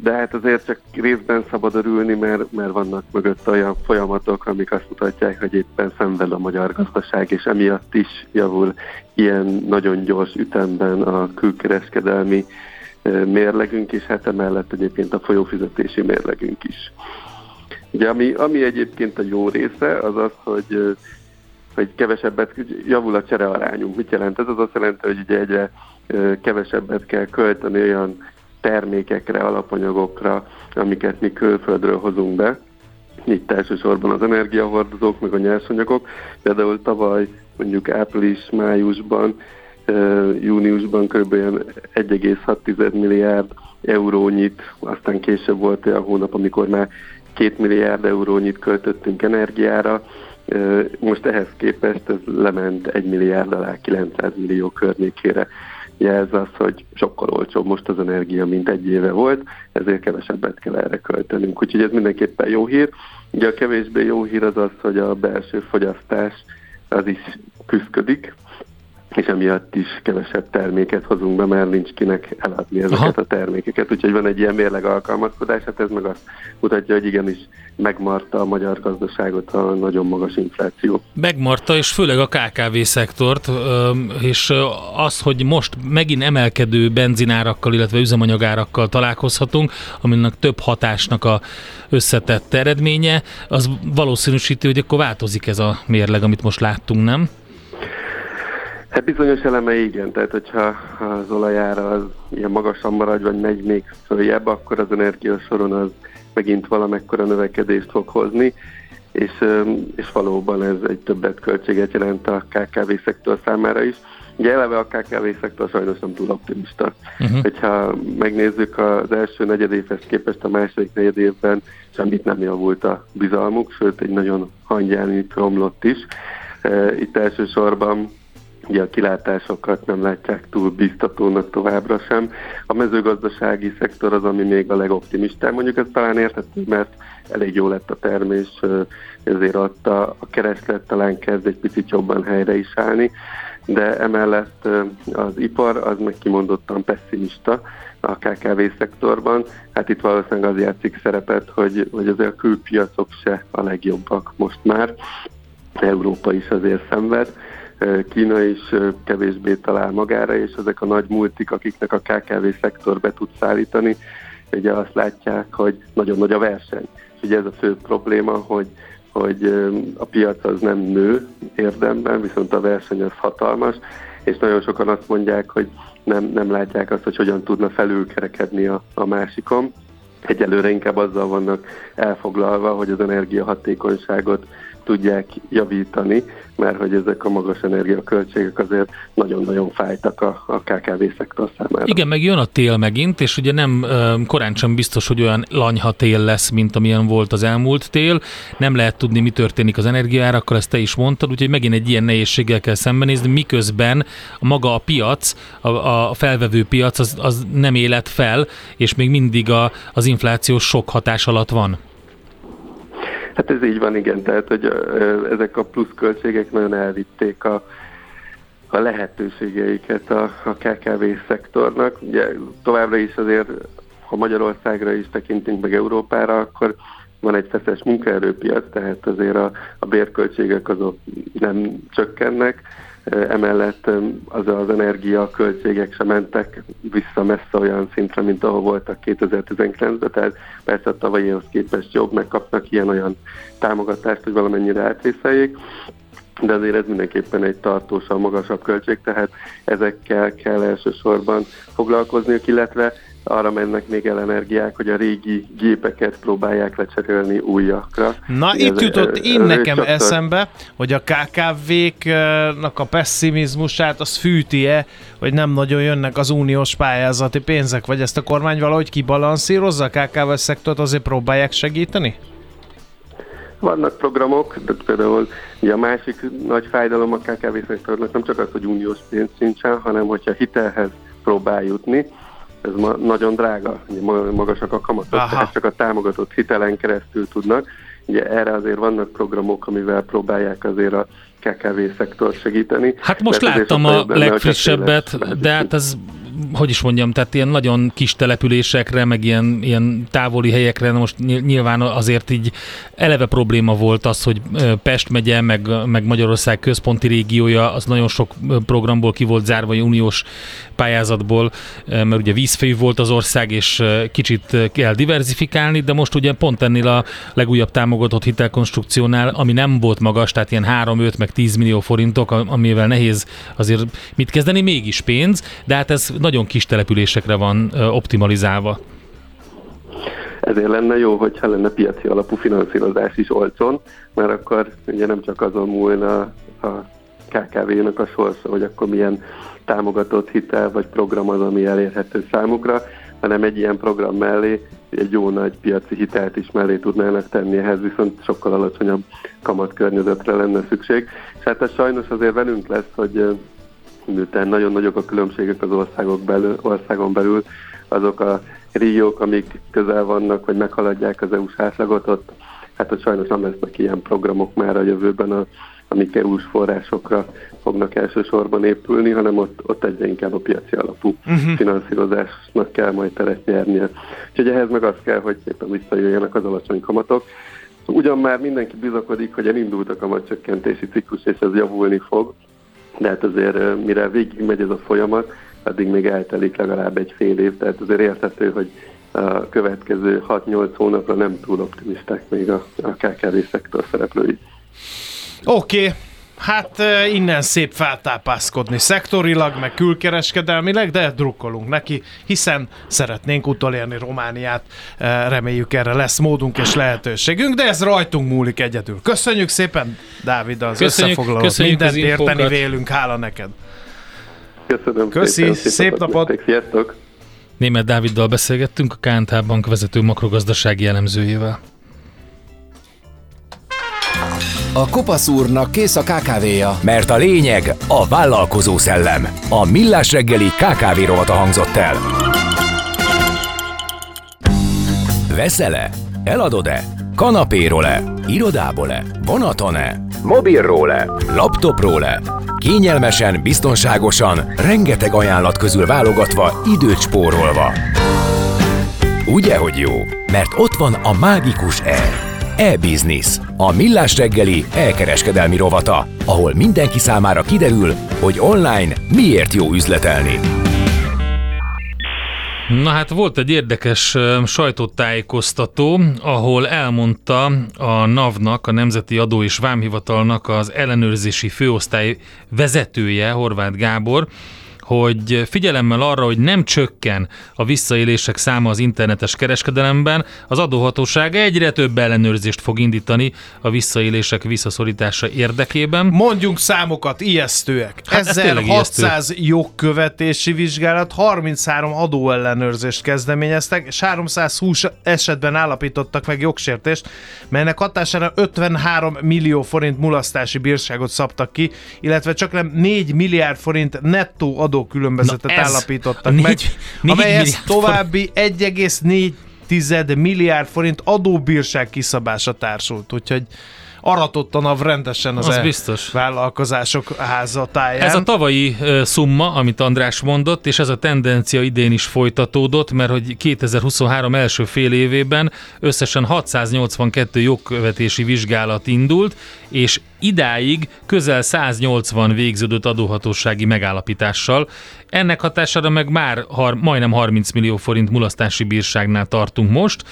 de hát azért csak részben szabad örülni, mert, mert vannak mögött olyan folyamatok, amik azt mutatják, hogy éppen szenved a magyar gazdaság, és emiatt is javul ilyen nagyon gyors ütemben a külkereskedelmi mérlegünk, és hát emellett egyébként a folyófizetési mérlegünk is. Ugye ami, ami egyébként a jó része, az az, hogy hogy kevesebbet, javul a cserearányunk. Mit jelent ez? Az azt jelenti, hogy ugye egyre kevesebbet kell költeni olyan termékekre, alapanyagokra, amiket mi külföldről hozunk be. Itt elsősorban az energiahordozók, meg a nyersanyagok. Például tavaly mondjuk április-májusban, júniusban kb. 1,6 milliárd eurónyit, aztán később volt olyan hónap, amikor már 2 milliárd eurónyit költöttünk energiára, most ehhez képest ez lement 1 milliárd alá 900 millió környékére jelz az, hogy sokkal olcsóbb most az energia, mint egy éve volt, ezért kevesebbet kell erre költenünk. Úgyhogy ez mindenképpen jó hír. Ugye a kevésbé jó hír az az, hogy a belső fogyasztás az is küzdik, és emiatt is kevesebb terméket hozunk be, mert nincs kinek eladni ezeket Aha. a termékeket. Úgyhogy van egy ilyen mérleg alkalmazkodás, hát ez meg azt mutatja, hogy igenis megmarta a magyar gazdaságot a nagyon magas infláció. Megmarta, és főleg a KKV szektort, és az, hogy most megint emelkedő benzinárakkal, illetve üzemanyagárakkal találkozhatunk, aminek több hatásnak a összetett eredménye, az valószínűsíti, hogy akkor változik ez a mérleg, amit most láttunk, nem? Hát bizonyos eleme igen, tehát hogyha az olajára az ilyen magasan marad, vagy megy még följebb, akkor az energiasoron az megint valamekkora növekedést fog hozni, és, és valóban ez egy többet költséget jelent a KKV szektor számára is. Ugye eleve a KKV szektor sajnos nem túl optimista. Uh-huh. Hogyha megnézzük az első negyedévhez képest a második negyedévben semmit nem javult a bizalmuk, sőt egy nagyon hangyánit romlott is. Itt elsősorban Ugye a kilátásokat nem látják túl biztatónak továbbra sem. A mezőgazdasági szektor az, ami még a legoptimistább. Mondjuk ez talán érthető, mert elég jó lett a termés, ezért adta a kereslet talán kezd egy picit jobban helyre is állni, de emellett az ipar az meg kimondottan pessimista a KKV szektorban. Hát itt valószínűleg az játszik szerepet, hogy, hogy azért a külpiacok se a legjobbak most már. Európa is azért szenved Kína is kevésbé talál magára, és ezek a nagy multik, akiknek a KKV szektor be tud szállítani, ugye azt látják, hogy nagyon nagy a verseny. És ugye ez a fő probléma, hogy, hogy a piac az nem nő érdemben, viszont a verseny az hatalmas, és nagyon sokan azt mondják, hogy nem, nem látják azt, hogy hogyan tudna felülkerekedni a, a másikon. Egyelőre inkább azzal vannak elfoglalva, hogy az energiahatékonyságot tudják javítani, mert hogy ezek a magas energiaköltségek azért nagyon-nagyon fájtak a, a KKV szektor számára. Igen, meg jön a tél megint, és ugye nem korán sem biztos, hogy olyan lanyha tél lesz, mint amilyen volt az elmúlt tél. Nem lehet tudni, mi történik az energiárakkal, ezt te is mondtad, úgyhogy megint egy ilyen nehézséggel kell szembenézni, miközben maga a piac, a, a felvevő piac az, az nem élet fel, és még mindig a, az infláció sok hatás alatt van. Hát ez így van, igen, tehát hogy ezek a pluszköltségek nagyon elvitték a, a lehetőségeiket a, a KKV szektornak. Ugye továbbra is azért, ha Magyarországra is tekintünk meg Európára, akkor van egy feszes munkaerőpiac, tehát azért a, a bérköltségek azok nem csökkennek, Emellett az az energiaköltségek sem mentek vissza messze olyan szintre, mint ahol voltak 2019-ben, tehát persze a tavalyihoz képest jobb, megkapnak ilyen-olyan támogatást, hogy valamennyire átvészeljék, de azért ez mindenképpen egy tartósan magasabb költség, tehát ezekkel kell elsősorban foglalkozniuk, illetve arra mennek még el energiák, hogy a régi gépeket próbálják lecserélni újakra. Na, ez, itt jutott ez, én ez nekem eszembe, hogy a KKV-knak a pessimizmusát az fűti-e, hogy nem nagyon jönnek az uniós pályázati pénzek, vagy ezt a kormány valahogy kibalanszírozza a KKV szektort, azért próbálják segíteni? Vannak programok, de például ugye a másik nagy fájdalom a KKV szektornak nem csak az, hogy uniós pénz sincsen, hanem hogyha hitelhez próbál jutni, ez ma nagyon drága, ugye magasak a kamatok, Aha. tehát csak a támogatott hitelen keresztül tudnak. Ugye erre azért vannak programok, amivel próbálják azért a KKV szektor segíteni. Hát most azért láttam a hogyha legfrissebbet, de hát ez hogy is mondjam, tehát ilyen nagyon kis településekre, meg ilyen, ilyen távoli helyekre, most ny- nyilván azért így eleve probléma volt az, hogy Pest megye, meg, meg Magyarország központi régiója, az nagyon sok programból ki volt zárva, uniós pályázatból, mert ugye vízfejű volt az ország, és kicsit kell diversifikálni, de most ugye pont ennél a legújabb támogatott hitelkonstrukciónál, ami nem volt magas, tehát ilyen 3, 5, meg 10 millió forintok, amivel nehéz azért mit kezdeni, mégis pénz, de hát ez nagyon kis településekre van optimalizálva. Ezért lenne jó, hogyha lenne piaci alapú finanszírozás is olcsón, mert akkor ugye nem csak azon múlna a KKV-nak a sorsa, hogy akkor milyen támogatott hitel vagy program az, ami elérhető számukra, hanem egy ilyen program mellé egy jó nagy piaci hitelt is mellé tudnának tenni, ehhez viszont sokkal alacsonyabb kamatkörnyezetre lenne szükség. És hát ez sajnos azért velünk lesz, hogy miután nagyon nagyok a különbségek az országok belül, országon belül, azok a régiók, amik közel vannak, vagy meghaladják az EU-s átlagot, ott hát ott sajnos nem lesznek ilyen programok már a jövőben, a, amik EU-s forrásokra fognak elsősorban épülni, hanem ott, ott egyre inkább a piaci alapú uh-huh. finanszírozásnak kell majd teret nyernie. Úgyhogy ehhez meg az kell, hogy szépen visszajöjjenek az alacsony kamatok. Ugyan már mindenki bizakodik, hogy elindult a kamatcsökkentési ciklus, és ez javulni fog, de hát azért mire végig megy ez a folyamat, addig még eltelik legalább egy fél év, tehát azért érthető, hogy a következő 6-8 hónapra nem túl optimisták még a, a KKV szektor szereplői. Oké, okay. hát innen szép feltápászkodni szektorilag, meg külkereskedelmileg, de drukkolunk neki, hiszen szeretnénk utolérni Romániát, reméljük erre lesz módunk és lehetőségünk, de ez rajtunk múlik egyedül. Köszönjük szépen, Dávid, az Köszönjük- összefoglalót. köszönjük Mindent az érteni infókat. vélünk, hála neked. Köszönöm Köszi, szépen, szép napot. nektek, Sziasztok! Német Dáviddal beszélgettünk, a KNT Bank vezető makrogazdasági elemzőjével. A kopasz úrnak kész a kávéja. Mert a lényeg a vállalkozó szellem. A Millás reggeli KKV rovata hangzott el. Veszel-e? Eladod-e? Kanapéról-e? Irodából-e? Vonaton-e? Mobilról-e? Laptopról-e? Kényelmesen, biztonságosan, rengeteg ajánlat közül válogatva, időt spórolva. Ugye, hogy jó? Mert ott van a mágikus E. E-Business, a millás reggeli elkereskedelmi rovata, ahol mindenki számára kiderül, hogy online miért jó üzletelni. Na hát volt egy érdekes sajtótájékoztató, ahol elmondta a NAV-nak, a Nemzeti Adó és Vámhivatalnak az ellenőrzési főosztály vezetője, Horváth Gábor, hogy figyelemmel arra, hogy nem csökken a visszaélések száma az internetes kereskedelemben, az adóhatóság egyre több ellenőrzést fog indítani a visszaélések visszaszorítása érdekében. Mondjunk számokat, ijesztőek. Hát ez tényleg 1600 jogkövetési vizsgálat, 33 adóellenőrzést kezdeményeztek, és 320 esetben állapítottak meg jogsértést, melynek hatására 53 millió forint mulasztási bírságot szabtak ki, illetve csak nem 4 milliárd forint nettó adókülönbözetet Na ez állapítottak négy- meg, négy amelyhez további 1,4 tized milliárd forint adóbírság kiszabása társult, úgyhogy aratott a NAV rendesen az, Az e- biztos. vállalkozások házatáján. Ez a tavalyi szumma, amit András mondott, és ez a tendencia idén is folytatódott, mert hogy 2023 első fél évében összesen 682 jogkövetési vizsgálat indult, és idáig közel 180 végződött adóhatósági megállapítással. Ennek hatására meg már har- majdnem 30 millió forint mulasztási bírságnál tartunk most,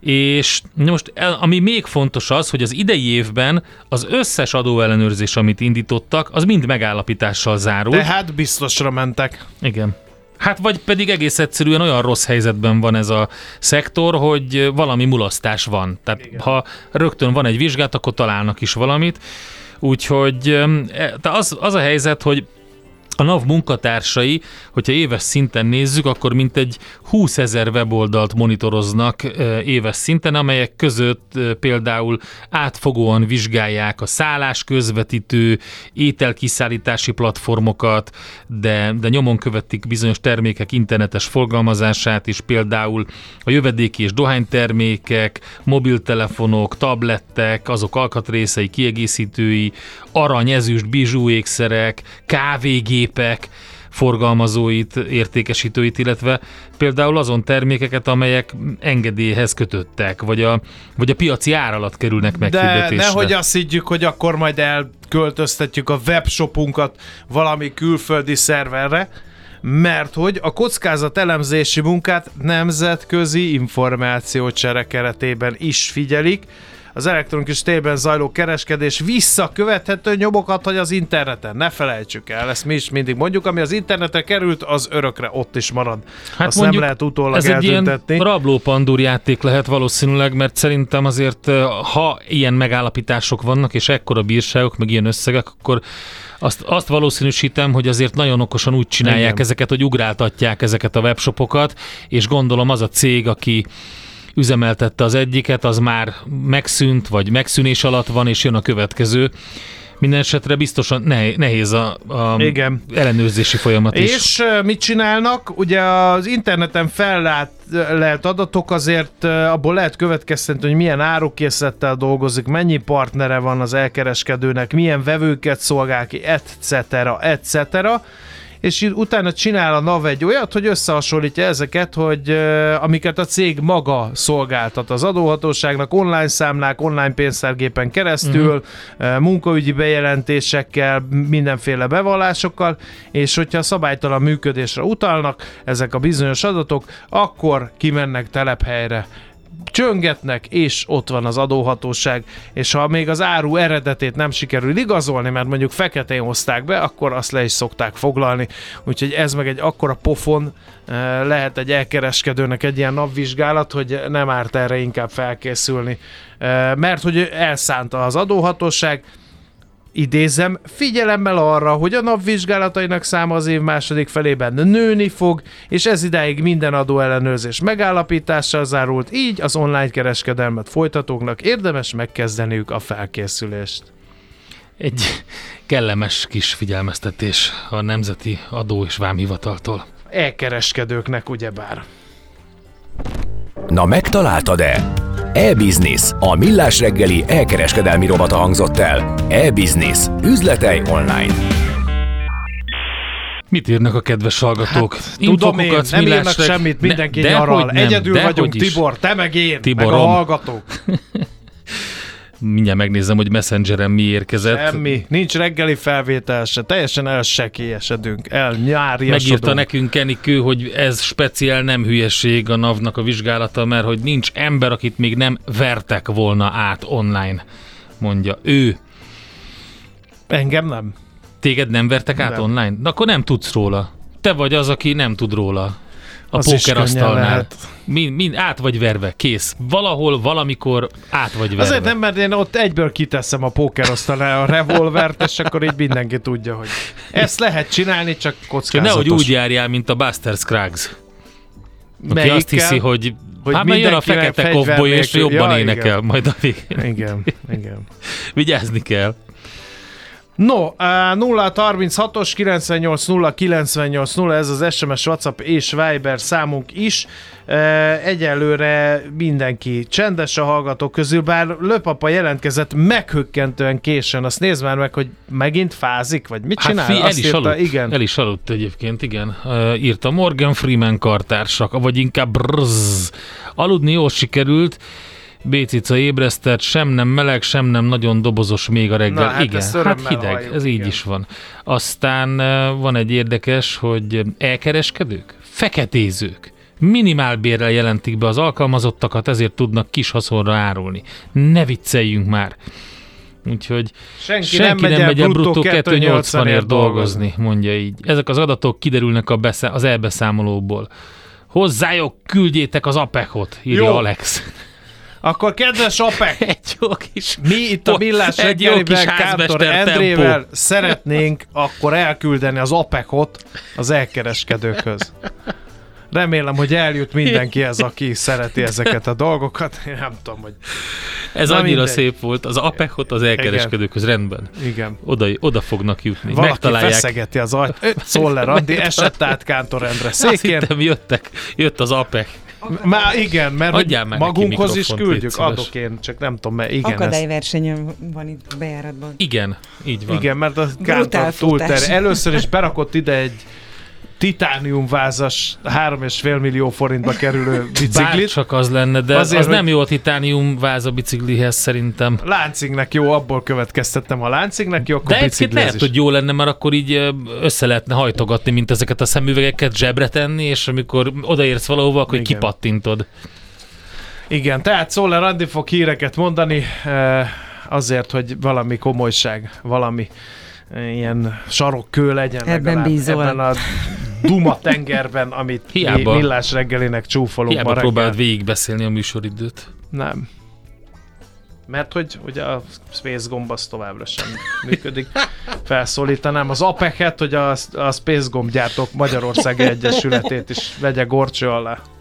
és most ami még fontos az, hogy az idei évben az összes adóellenőrzés, amit indítottak, az mind megállapítással zárul. Tehát biztosra mentek. Igen. Hát vagy pedig egész egyszerűen olyan rossz helyzetben van ez a szektor, hogy valami mulasztás van. Tehát Igen. ha rögtön van egy vizsgát, akkor találnak is valamit. Úgyhogy e, az, az a helyzet, hogy A NAV munkatársai, hogyha éves szinten nézzük, akkor mintegy 20 ezer weboldalt monitoroznak éves szinten, amelyek között például átfogóan vizsgálják a szállás közvetítő, ételkiszállítási platformokat, de, de nyomon követik bizonyos termékek internetes forgalmazását is, például a jövedéki és dohánytermékek, mobiltelefonok, tablettek, azok alkatrészei, kiegészítői, arany, ezüst, bizsúékszerek, kávégépek, forgalmazóit, értékesítőit, illetve például azon termékeket, amelyek engedélyhez kötöttek, vagy a, vagy a piaci ár alatt kerülnek De meghirdetésre. nehogy azt higgyük, hogy akkor majd elköltöztetjük a webshopunkat valami külföldi szerverre, mert hogy a kockázat elemzési munkát nemzetközi információcsere keretében is figyelik, az elektronikus térben zajló kereskedés visszakövethető nyomokat hagy az interneten. Ne felejtsük el, ezt mi is mindig mondjuk, ami az internetre került, az örökre ott is marad. Hát Azt nem lehet utólag ez egy ilyen rablópandúr játék lehet valószínűleg, mert szerintem azért, ha ilyen megállapítások vannak, és ekkora bírságok, meg ilyen összegek, akkor azt, azt valószínűsítem, hogy azért nagyon okosan úgy csinálják Igen. ezeket, hogy ugráltatják ezeket a webshopokat, és gondolom az a cég, aki üzemeltette az egyiket, az már megszűnt, vagy megszűnés alatt van, és jön a következő. Minden esetre biztosan nehéz, a, a Igen. ellenőrzési folyamat is. És mit csinálnak? Ugye az interneten fellát lehet adatok, azért abból lehet következtetni, hogy milyen árukészlettel dolgozik, mennyi partnere van az elkereskedőnek, milyen vevőket szolgál ki, etc. etc. És utána csinál a NAV egy olyat, hogy összehasonlítja ezeket, hogy amiket a cég maga szolgáltat az adóhatóságnak, online számlák, online pénztárgépen keresztül, uh-huh. munkaügyi bejelentésekkel, mindenféle bevallásokkal, és hogyha szabálytalan működésre utalnak ezek a bizonyos adatok, akkor kimennek telephelyre csöngetnek, és ott van az adóhatóság, és ha még az áru eredetét nem sikerül igazolni, mert mondjuk feketén hozták be, akkor azt le is szokták foglalni. Úgyhogy ez meg egy akkora pofon eh, lehet egy elkereskedőnek egy ilyen napvizsgálat, hogy nem árt erre inkább felkészülni. Eh, Mert hogy elszánta az adóhatóság, idézem, figyelemmel arra, hogy a napvizsgálatainak száma az év második felében nőni fog, és ez idáig minden adóellenőrzés megállapítással zárult, így az online kereskedelmet folytatóknak érdemes megkezdeniük a felkészülést. Egy kellemes kis figyelmeztetés a Nemzeti Adó és Vámhivataltól. E-kereskedőknek ugyebár. Na megtaláltad-e? E-Business, a millás reggeli elkereskedelmi robata hangzott el. E-Business, üzletei online. Mit írnak a kedves hallgatók? Hát, tudom én, nem írnak semmit, mindenki Ne- nyaral. nem, Egyedül vagyunk. Tibor, te meg én, meg a hallgatók. Mindjárt megnézem, hogy Messengeren mi érkezett. Semmi, nincs reggeli felvétel se, teljesen elsekélyesedünk, elnyáriasodunk. Megírta nekünk Enikő, hogy ez speciál nem hülyeség a NAV-nak a vizsgálata, mert hogy nincs ember, akit még nem vertek volna át online, mondja ő. Engem nem. Téged nem vertek át Nem. online? Na akkor nem tudsz róla. Te vagy az, aki nem tud róla. A Az pókerasztalnál. Mind, mind át vagy verve, kész. Valahol, valamikor át vagy verve. Azért nem, mert én ott egyből kiteszem a pókerosztalá a revolvert, és akkor így mindenki tudja, hogy ezt lehet csinálni, csak Csak kockázatos. nehogy úgy járjál, mint a Buster Scruggs. Aki Melyikkel? azt hiszi, hogy, Hogy hát jön a fekete kovboly, és jobban Ja, énekel igen. majd a végén. Igen, igen. Vigyázni kell. No, 0 36-os 98 0 98 0, ez az SMS, WhatsApp és Viber számunk is. E, Egyelőre mindenki csendes a hallgatók közül, bár Löpapa jelentkezett meghökkentően későn. Azt nézd már meg, hogy megint fázik, vagy mit csinál? Hát fi, el Azt is írta, aludt. igen. El is aludt egyébként, igen. Uh, írta Morgan Freeman kartársak, vagy inkább brrrz. Aludni jól sikerült, Bécica ébresztett, sem nem meleg, sem nem nagyon dobozos még a reggel. Na, hát igen, ezt hát hideg, halljuk, ez így igen. is van. Aztán uh, van egy érdekes, hogy elkereskedők, feketézők, minimálbérrel jelentik be az alkalmazottakat, ezért tudnak kis haszonra árulni. Ne vicceljünk már. Úgyhogy Senki, Senki nem megy el bruttó 280 ért dolgozni. dolgozni, mondja így. Ezek az adatok kiderülnek a beszá- az elbeszámolóból. Hozzájuk küldjétek az apekot, írja Jó. Alex. Akkor kedves apek, Egy jó kis... mi itt a Millás reggeliben Kántor Endrével tempó. szeretnénk akkor elküldeni az apekot az elkereskedőkhöz. Remélem, hogy eljut mindenkihez, aki szereti ezeket a dolgokat. Én nem tudom, hogy... Ez Na annyira mindegy. szép volt, az apekot az elkereskedőköz rendben. Igen. Oda, oda fognak jutni. Valaki Megtalálják. feszegeti az ajt. Szoller Andi esett át Kántor Endre Azt székén. hittem, jöttek, jött az apek. Már igen, mert Adjál már magunkhoz is küldjük, adok én, csak nem tudom, mert igen, ez, Akadályversenyen van itt bejáratban. Igen, így van. igen, mert a futás. túlter. Először is berakott ide egy titániumvázas, 3,5 millió forintba kerülő biciklit. csak az lenne, de Azért, az nem jó a titánium váz a biciklihez szerintem. Láncignek jó, abból következtettem, ha láncignek jó, akkor De egyébként lehet, is. hogy jó lenne, mert akkor így össze lehetne hajtogatni, mint ezeket a szemüvegeket zsebre tenni, és amikor odaérsz valahova, akkor Igen. kipattintod. Igen, tehát Szoller Andi fog híreket mondani, azért, hogy valami komolyság, valami ilyen sarokkő legyen Ebben legalább bízol. ebben a Duma tengerben, amit mi Hiába. millás reggelinek csúfolunk Hiába ma reggel. próbálod végigbeszélni a műsoridőt. Nem. Mert hogy ugye a Space gomb az továbbra sem működik. Felszólítanám az APEC-et, hogy a, a Space gomb gyártók Magyarországi Egyesületét is vegye gorcső alá.